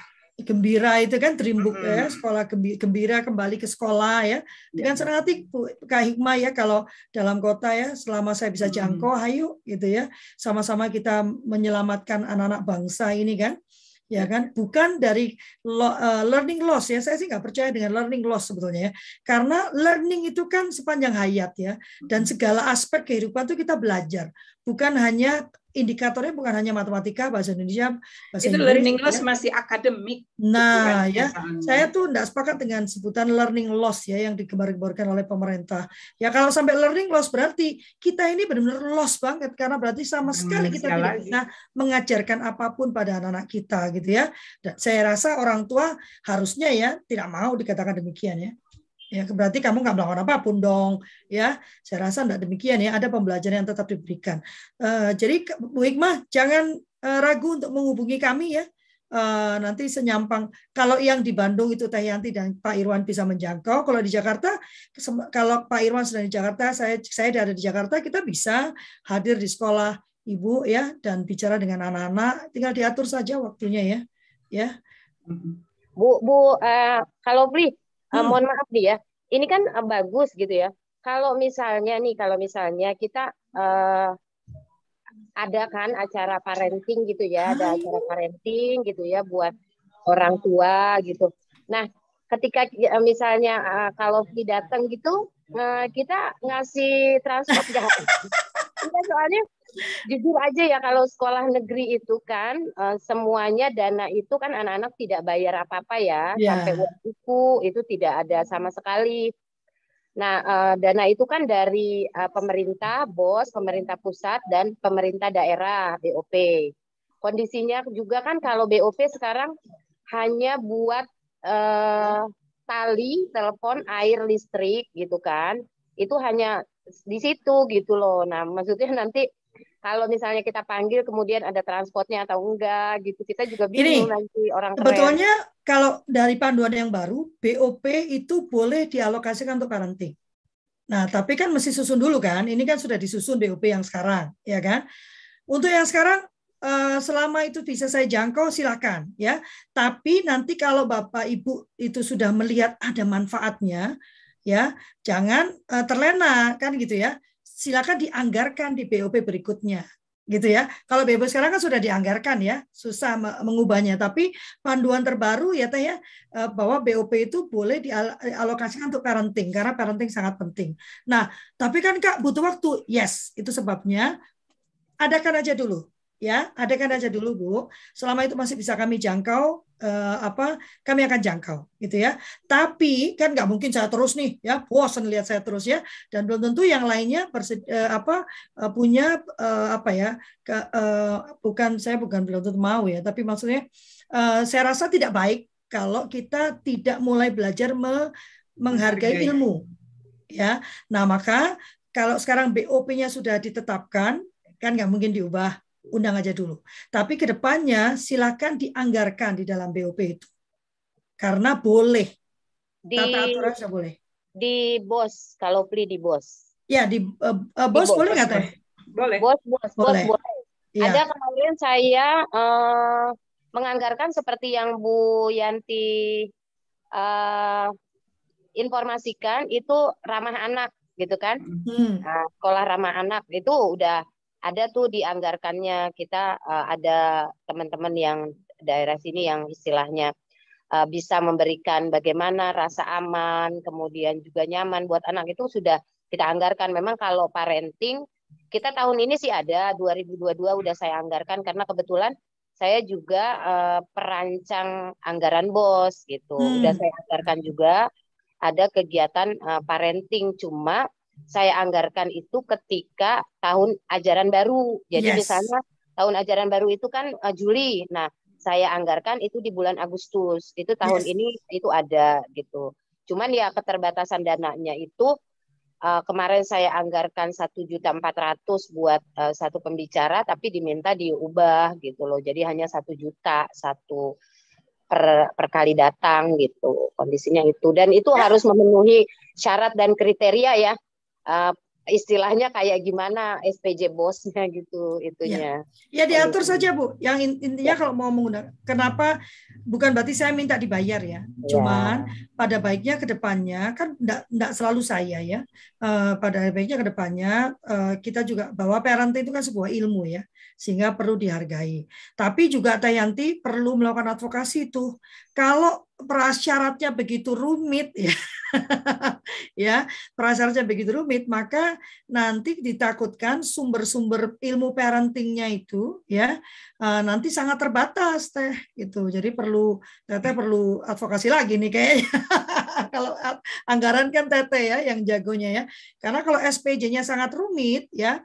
gembira itu kan dream book mm -hmm. ya sekolah gembira kembali ke sekolah ya. Dengan senang hati Kak Hikmah ya kalau dalam kota ya selama saya bisa jangkau mm -hmm. ayo gitu ya. Sama-sama kita menyelamatkan anak-anak bangsa ini kan ya kan. Bukan dari uh, learning loss ya saya sih nggak percaya dengan learning loss sebetulnya ya. Karena learning itu kan sepanjang hayat ya dan segala aspek kehidupan itu kita belajar. Bukan hanya indikatornya bukan hanya matematika, bahasa Indonesia, bahasa itu Inggris, learning loss ya. masih akademik. Nah, ya, saya tuh tidak sepakat dengan sebutan learning loss ya yang digembar-gemborkan oleh pemerintah. Ya kalau sampai learning loss berarti kita ini benar-benar loss banget karena berarti sama sekali kita tidak bisa mengajarkan apa pun pada anak-anak kita gitu ya. Dan saya rasa orang tua harusnya ya tidak mau dikatakan demikian ya ya berarti kamu nggak melakukan apa pun dong ya. Saya rasa tidak demikian ya. Ada pembelajaran yang tetap diberikan. Uh, jadi Bu Hikmah jangan uh, ragu untuk menghubungi kami ya. Uh, nanti senyampang. Kalau yang di Bandung itu Teh Yanti dan Pak Irwan bisa menjangkau. Kalau di Jakarta kalau Pak Irwan sedang di Jakarta saya saya ada di Jakarta kita bisa hadir di sekolah Ibu ya dan bicara dengan anak-anak. Tinggal diatur saja waktunya ya. Ya. Bu Bu uh, kalau beli Uh, mohon maaf nih ya, ini kan uh, bagus gitu ya. Kalau misalnya nih, kalau misalnya kita uh, ada kan acara parenting gitu ya, ada acara parenting gitu ya buat orang tua gitu. Nah, ketika uh, misalnya uh, kalau datang gitu, uh, kita ngasih transport nggak? soalnya jujur aja ya kalau sekolah negeri itu kan uh, semuanya dana itu kan anak-anak tidak bayar apa-apa ya yeah. sampai uang buku itu tidak ada sama sekali. Nah uh, dana itu kan dari uh, pemerintah bos, pemerintah pusat dan pemerintah daerah BOP. Kondisinya juga kan kalau BOP sekarang hanya buat uh, tali, telepon, air, listrik gitu kan. Itu hanya di situ gitu loh. Nah maksudnya nanti kalau misalnya kita panggil kemudian ada transportnya atau enggak gitu kita juga bingung Ini, nanti orang keren. Sebetulnya kalau dari panduan yang baru BOP itu boleh dialokasikan untuk parenting. Nah, tapi kan mesti susun dulu kan. Ini kan sudah disusun BOP yang sekarang, ya kan? Untuk yang sekarang eh, selama itu bisa saya jangkau silakan ya. Tapi nanti kalau Bapak Ibu itu sudah melihat ada manfaatnya ya, jangan eh, terlena kan gitu ya silakan dianggarkan di BOP berikutnya gitu ya. Kalau BOP sekarang kan sudah dianggarkan ya, susah mengubahnya. Tapi panduan terbaru ya teh ya eh, bahwa BOP itu boleh dialokasikan untuk parenting karena parenting sangat penting. Nah, tapi kan Kak butuh waktu. Yes, itu sebabnya adakan aja dulu ya adakan aja dulu bu. Selama itu masih bisa kami jangkau eh, apa kami akan jangkau gitu ya. Tapi kan nggak mungkin saya terus nih ya. Bosan lihat saya terus ya. Dan belum tentu yang lainnya persedi, eh, apa eh, punya eh, apa ya ke, eh, bukan saya bukan belum tentu mau ya. Tapi maksudnya eh, saya rasa tidak baik kalau kita tidak mulai belajar me, menghargai ilmu ya. Nah maka kalau sekarang BOP-nya sudah ditetapkan kan nggak mungkin diubah undang aja dulu. Tapi ke depannya silakan dianggarkan di dalam BOP itu. Karena boleh. Di, Tata aturan sudah boleh. Di bos, kalau beli di bos. Ya, di uh, uh, bos di boleh nggak teh? Boleh. Bos, bos, bos, Boleh. bos. Iya. Ada kemarin saya eh, menganggarkan seperti yang Bu Yanti eh, informasikan itu ramah anak gitu kan. Hmm. Nah, sekolah ramah anak itu udah ada tuh dianggarkannya kita eh, ada teman-teman yang daerah sini yang istilahnya eh, bisa memberikan bagaimana rasa aman, kemudian juga nyaman buat anak itu sudah kita anggarkan. Memang kalau parenting kita tahun ini sih ada 2022 udah saya anggarkan karena kebetulan saya juga eh, perancang anggaran bos gitu. Hmm. Udah saya anggarkan juga ada kegiatan eh, parenting cuma saya anggarkan itu ketika tahun ajaran baru. Jadi Yes. misalnya tahun ajaran baru itu kan eh, Juli. Nah, saya anggarkan itu di bulan Agustus. Itu tahun Yes. ini itu ada gitu. Cuman ya keterbatasan dananya itu eh, kemarin saya anggarkan satu juta empat ratus buat eh, satu pembicara, tapi diminta diubah gitu loh. Jadi hanya satu juta satu per, per kali datang gitu. Kondisinya itu dan itu Ya. harus memenuhi syarat dan kriteria ya. Eh, istilahnya kayak gimana SPJ bosnya gitu itunya. Ya diatur Kondisi. saja Bu. Yang in- intinya kalau mau menggunakan, kenapa bukan berarti saya minta dibayar ya. Cuman pada baiknya ke depannya kan enggak, enggak selalu saya ya. Eh, pada baiknya ke depannya eh, kita juga bahwa parenting itu kan sebuah ilmu ya, sehingga perlu dihargai. Tapi juga Teh Yanti perlu melakukan advokasi itu. Kalau prasyaratnya begitu rumit ya. ya, prasyaratnya begitu rumit, maka nanti ditakutkan sumber-sumber ilmu parentingnya itu ya eh, nanti sangat terbatas teh gitu. Jadi perlu teteh perlu advokasi lagi nih kayaknya. kalau anggaran kan teteh ya yang jagonya ya. Karena kalau SPJ-nya sangat rumit ya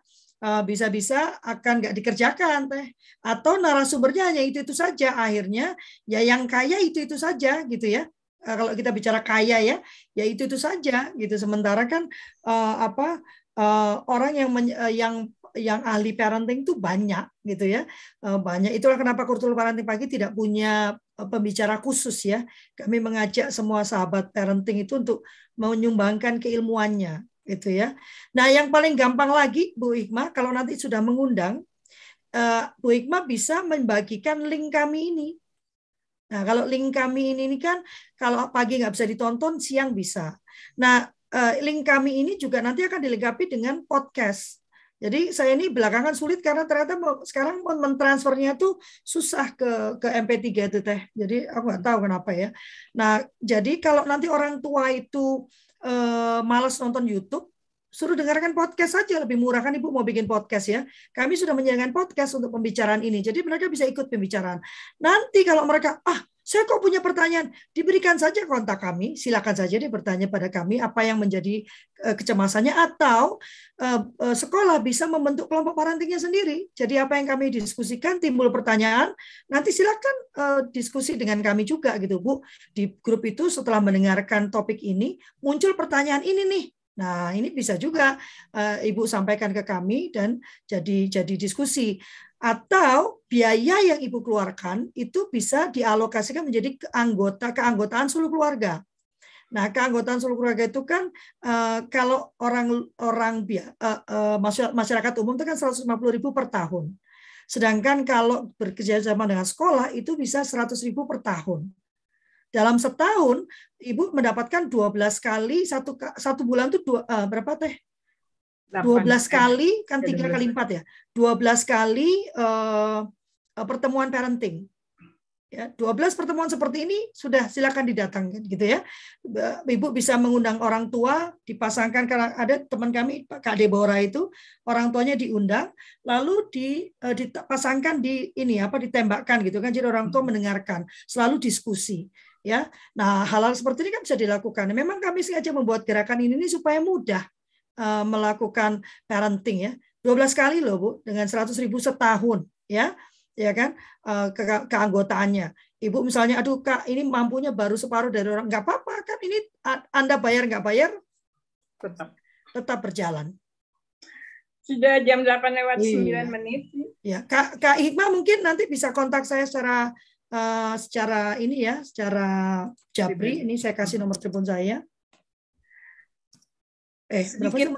bisa-bisa akan nggak dikerjakan teh. Atau narasumbernya hanya itu itu saja. Akhirnya ya yang kaya itu itu saja gitu ya. Eh, kalau kita bicara kaya ya ya itu itu saja gitu. Sementara kan eh, apa eh, orang yang men- eh, yang yang ahli parenting itu banyak gitu ya. Eh, banyak. Itulah kenapa kultur parenting pagi tidak punya eh, pembicara khusus ya. Kami mengajak semua sahabat parenting itu untuk menyumbangkan keilmuannya gitu ya nah yang paling gampang lagi Bu Hikmah kalau nanti sudah mengundang eh, Bu Hikmah bisa membagikan link kami ini Nah, kalau link kami ini, ini kan kalau pagi nggak bisa ditonton, siang bisa. Nah, eh, link kami ini juga nanti akan dilengkapi dengan podcast. Jadi saya ini belakangan sulit karena ternyata sekarang mentransfernya tuh susah ke ke MP3 itu teh. Jadi aku nggak tahu kenapa ya. Nah, jadi kalau nanti orang tua itu eh, malas nonton YouTube, suruh dengarkan podcast saja lebih murah. Kan ibu mau bikin podcast ya. Kami sudah menyediakan podcast untuk pembicaraan ini jadi mereka bisa ikut pembicaraan. Nanti kalau mereka ah saya kok punya pertanyaan diberikan saja kontak kami silakan saja dia bertanya pada kami apa yang menjadi eh, kecemasannya atau eh, eh, sekolah bisa membentuk kelompok parentingnya sendiri. Jadi apa yang kami diskusikan timbul pertanyaan nanti silakan diskusi dengan kami juga gitu bu. Di grup itu setelah mendengarkan topik ini muncul pertanyaan ini nih. Nah, ini bisa juga eh, Ibu sampaikan ke kami dan jadi jadi diskusi. Atau biaya yang Ibu keluarkan itu bisa dialokasikan menjadi anggota keanggotaan seluruh keluarga. Nah, keanggotaan seluruh keluarga itu kan eh, kalau orang orang eh, eh, masya- masyarakat umum itu kan 150 ribu per tahun. Sedangkan kalau bekerja sama dengan sekolah itu bisa 100 ribu per tahun. Dalam setahun ibu mendapatkan 12 kali satu satu bulan tuh dua, berapa teh? 12 kali kan 3 12. kali 4 ya. 12 kali eh, eh, pertemuan parenting. Ya, 12 pertemuan seperti ini sudah silakan didatangkan gitu ya. Ibu bisa mengundang orang tua, dipasangkan karena ada teman kami Pak Kak Deborah itu orang tuanya diundang lalu di eh, dipasangkan di ini apa ditembakkan gitu kan jadi orang tua mendengarkan, selalu diskusi ya. Nah, hal-hal seperti ini kan bisa dilakukan. Memang kami sengaja membuat gerakan ini, ini supaya mudah eh, melakukan parenting ya. 12 kali loh Bu dengan 100 ribu setahun ya. Ya kan eh, ke keanggotaannya. Ibu misalnya aduh Kak ini mampunya baru separuh dari orang nggak apa-apa kan ini Anda bayar nggak bayar Tetap. tetap berjalan. Sudah jam 8 lewat Iya. 9 menit. Ya, Kak, Kak Hikmah mungkin nanti bisa kontak saya secara eh, secara ini ya, secara Jabri. Ini saya kasih nomor telepon saya. Eh, sedikit,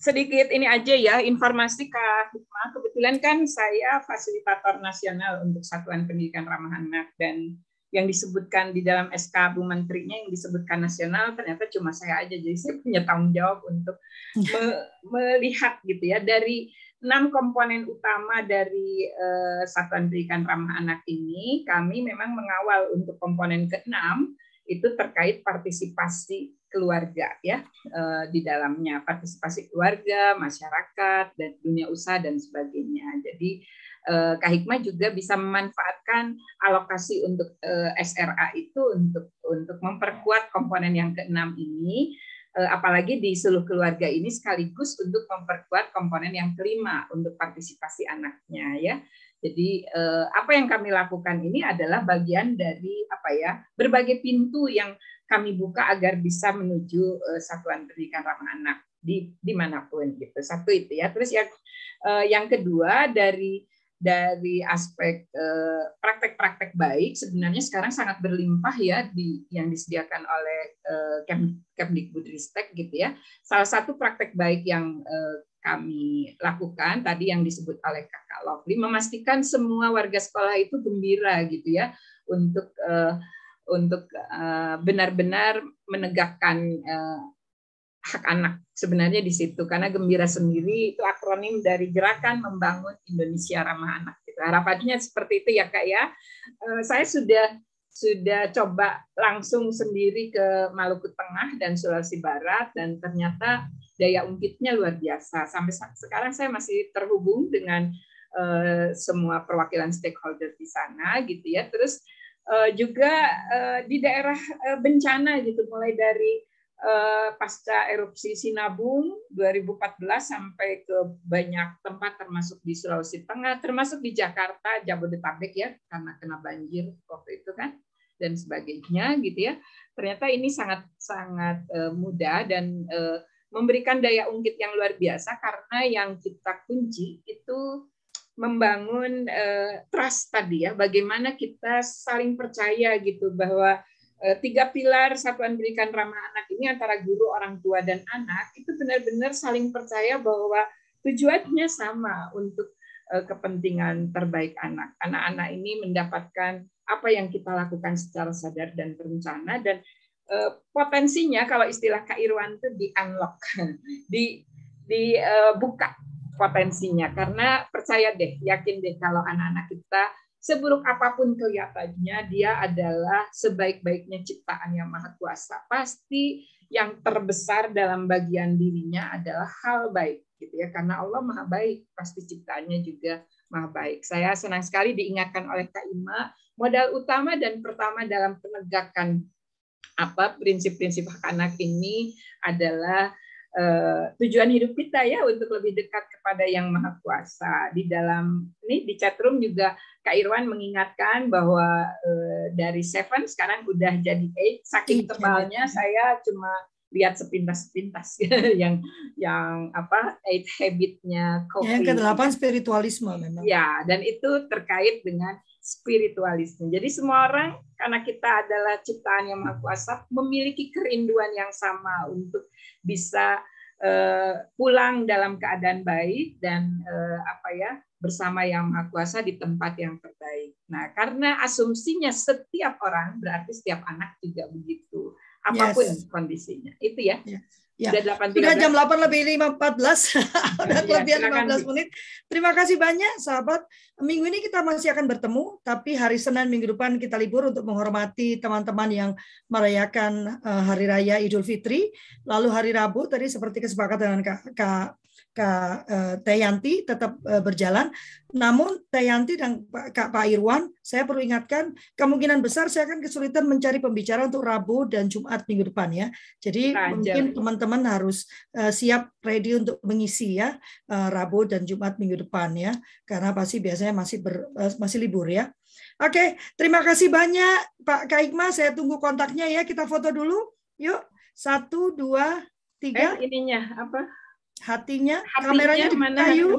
sedikit ini aja ya informasi Kak Hikmah. Kebetulan kan saya fasilitator nasional untuk Satuan Pendidikan Ramah Anak dan yang disebutkan di dalam SK Bu Menterinya yang disebutkan nasional ternyata cuma saya aja. Jadi saya punya tanggung jawab untuk me melihat gitu ya. Dari enam komponen utama dari uh, Satuan Pendidikan Ramah Anak ini kami memang mengawal untuk komponen keenam itu terkait partisipasi keluarga ya uh, di dalamnya partisipasi keluarga masyarakat dan dunia usaha dan sebagainya jadi eh, Kak Hikmah juga bisa memanfaatkan alokasi untuk eh, SRA itu untuk untuk memperkuat komponen yang keenam ini eh, apalagi di seluruh keluarga ini sekaligus untuk memperkuat komponen yang kelima untuk partisipasi anaknya ya. Jadi eh, apa yang kami lakukan ini adalah bagian dari apa ya berbagai pintu yang kami buka agar bisa menuju eh, satuan pendidikan ramah anak di di mana pun gitu. Satu itu ya. Terus yang eh, yang kedua dari dari aspek eh, praktek-praktek baik sebenarnya sekarang sangat berlimpah ya di yang disediakan oleh eh, Kemdikbudristek gitu ya. Salah satu praktek baik yang eh, kami lakukan tadi yang disebut oleh Kakak Lovely memastikan semua warga sekolah itu gembira gitu ya untuk untuk benar-benar menegakkan hak anak sebenarnya di situ. Karena gembira sendiri itu akronim dari gerakan membangun Indonesia ramah anak. Gitu. harapannya seperti itu ya kak ya. Eh, saya sudah sudah coba langsung sendiri ke Maluku Tengah dan Sulawesi Barat dan ternyata daya ungkitnya luar biasa sampai sekarang saya masih terhubung dengan uh, semua perwakilan stakeholder di sana gitu ya terus uh, juga uh, di daerah uh, bencana gitu mulai dari Eh, pasca erupsi Sinabung 2014 sampai ke banyak tempat termasuk di Sulawesi Tengah, termasuk di Jakarta, Jabodetabek ya karena kena banjir waktu itu kan dan sebagainya gitu ya. Ternyata ini sangat sangat uh, mudah dan uh, memberikan daya ungkit yang luar biasa karena yang kita kunci itu membangun uh, trust tadi ya, bagaimana kita saling percaya gitu bahwa Eh, tiga pilar satuan pendidikan ramah anak ini antara guru, orang tua, dan anak itu benar-benar saling percaya bahwa tujuannya sama untuk eh, kepentingan terbaik anak. Anak-anak ini mendapatkan apa yang kita lakukan secara sadar dan berencana dan potensinya kalau istilah Kak Irwan itu di unlock, di dibuka potensinya karena percaya deh, yakin deh kalau anak-anak kita seburuk apa pun kelihatannya dia adalah sebaik-baiknya ciptaan yang maha kuasa. Pasti yang terbesar dalam bagian dirinya adalah hal baik gitu ya karena Allah maha baik pasti ciptaannya juga maha baik. Saya senang sekali diingatkan oleh Kak Ima modal utama dan pertama dalam penegakan apa prinsip-prinsip hak anak ini adalah uh, tujuan hidup kita ya untuk lebih dekat kepada yang maha kuasa. Di dalam ini di chatroom juga Kak Irwan mengingatkan bahwa uh, dari seven sekarang udah jadi eight. Saking tebalnya saya cuma lihat sepintas-sepintas yang yang apa eight habitnya. Yang ke delapan spiritualisme memang. Ya, dan itu terkait dengan spiritualisme. Jadi semua orang karena kita adalah ciptaan yang maha kuasa memiliki kerinduan yang sama untuk bisa uh, pulang dalam keadaan baik dan uh, apa ya bersama yang maha kuasa di tempat yang terbaik. Nah, karena asumsinya setiap orang berarti setiap anak juga begitu apa pun yes. kondisinya. Itu ya. Yeah. Ya. Sudah, 8, Sudah jam 8 lebih 5.14. Sudah ya, kelebihan 15 menit. Terima kasih banyak sahabat. Minggu ini kita masih akan bertemu, tapi hari Senin minggu depan kita libur untuk menghormati teman-teman yang merayakan uh, Hari Raya Idul Fitri. Lalu hari Rabu tadi seperti kesepakatan dengan Kak, Kak Kak uh, Teh Yanti tetap uh, berjalan. Namun Teh Yanti dan Pak, Kak Pak Irwan, saya perlu ingatkan kemungkinan besar saya akan kesulitan mencari pembicara untuk Rabu dan Jumat minggu depan ya. Jadi Raja. mungkin teman-teman harus uh, siap ready untuk mengisi ya uh, Rabu dan Jumat minggu depan ya, karena pasti biasanya masih ber, uh, masih libur ya. Oke, terima kasih banyak Pak Kaikma. Saya tunggu kontaknya ya. Kita foto dulu. Yuk, satu, dua, tiga. Eh, ininya apa? Hatinya, hatinya kameranya di mana kayu.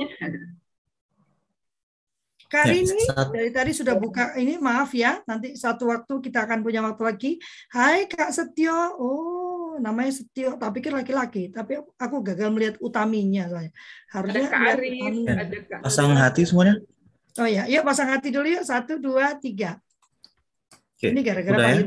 Karini ya, dari tadi sudah buka ini maaf ya nanti satu waktu kita akan punya waktu lagi. Hai Kak Setio. Oh namanya Setio, tapi pikir laki-laki, tapi aku gagal melihat utaminya saya. Harusnya Ada Kak Arif, ada Kak Pasang hati semuanya. Oh ya, yuk pasang hati dulu yuk. Satu, dua, tiga. Oke, Ini gara-gara Pak ya?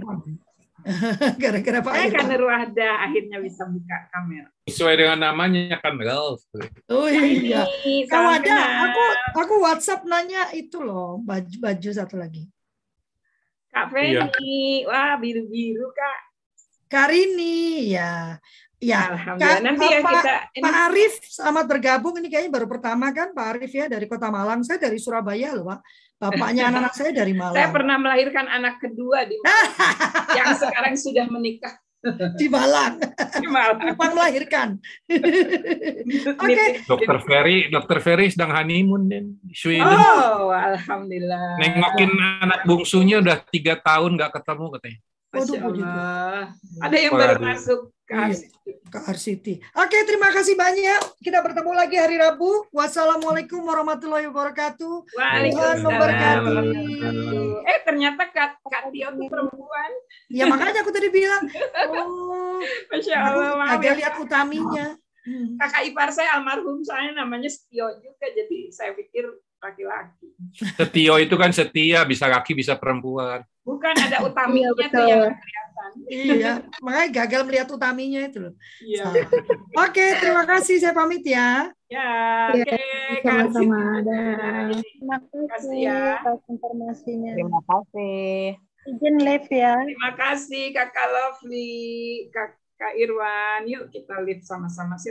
gara-gara Pak Saya Irfan. kan Ruahda akhirnya bisa buka kamera. Sesuai dengan namanya kan Ralph. Oh iya. Ini, Kau salam ada, aku aku WhatsApp nanya itu loh, baju baju satu lagi. Kak Iya. Feni, wah biru-biru Kak. Karini, ya. Ya, Alhamdulillah. Kak, Nanti ya Pak- kita ini Pak Arif selamat bergabung. Ini kayaknya baru pertama kan Pak Arif ya dari Kota Malang. Saya dari Surabaya loh, Pak. Bapaknya anak-anak saya dari Malang. saya pernah melahirkan anak kedua di yang sekarang sudah menikah di Malang. di Malang. Numpang melahirkan. Oke. Dokter Ferry, Dokter Ferry sedang honeymoon dan di Sweden. Oh, alhamdulillah. Nengokin anak bungsunya udah tiga tahun nggak ketemu katanya. Masya Allah. Ada yang baru masuk ke Iya. Arsy. ke RCT. Oke, terima kasih banyak. Kita bertemu lagi hari Rabu. Wassalamualaikum warahmatullahi wabarakatuh. Waalaikumsalam. memberkati. Eh ternyata Kak, Kak Tio itu perempuan. Ya makanya aku tadi bilang, oh, Masya Allah. agak ya. lihat utaminya. Hmm. Kakak ipar saya almarhum saya namanya Setio juga. Jadi saya pikir laki-laki. Setio itu kan setia, bisa laki, bisa perempuan. Bukan ada utaminya Iya, tuh betul. yang. Iya, makanya gagal melihat utaminya itu loh. Iya. Oke, terima kasih. Saya pamit ya. Ya, Iya, oke. sama-sama. Kasih. Dah. Terima Kasih ya. atas informasinya. Terima kasih. Izin live ya. Terima kasih Kakak Lovely, Kak, Kak Irwan. Yuk kita lihat sama-sama.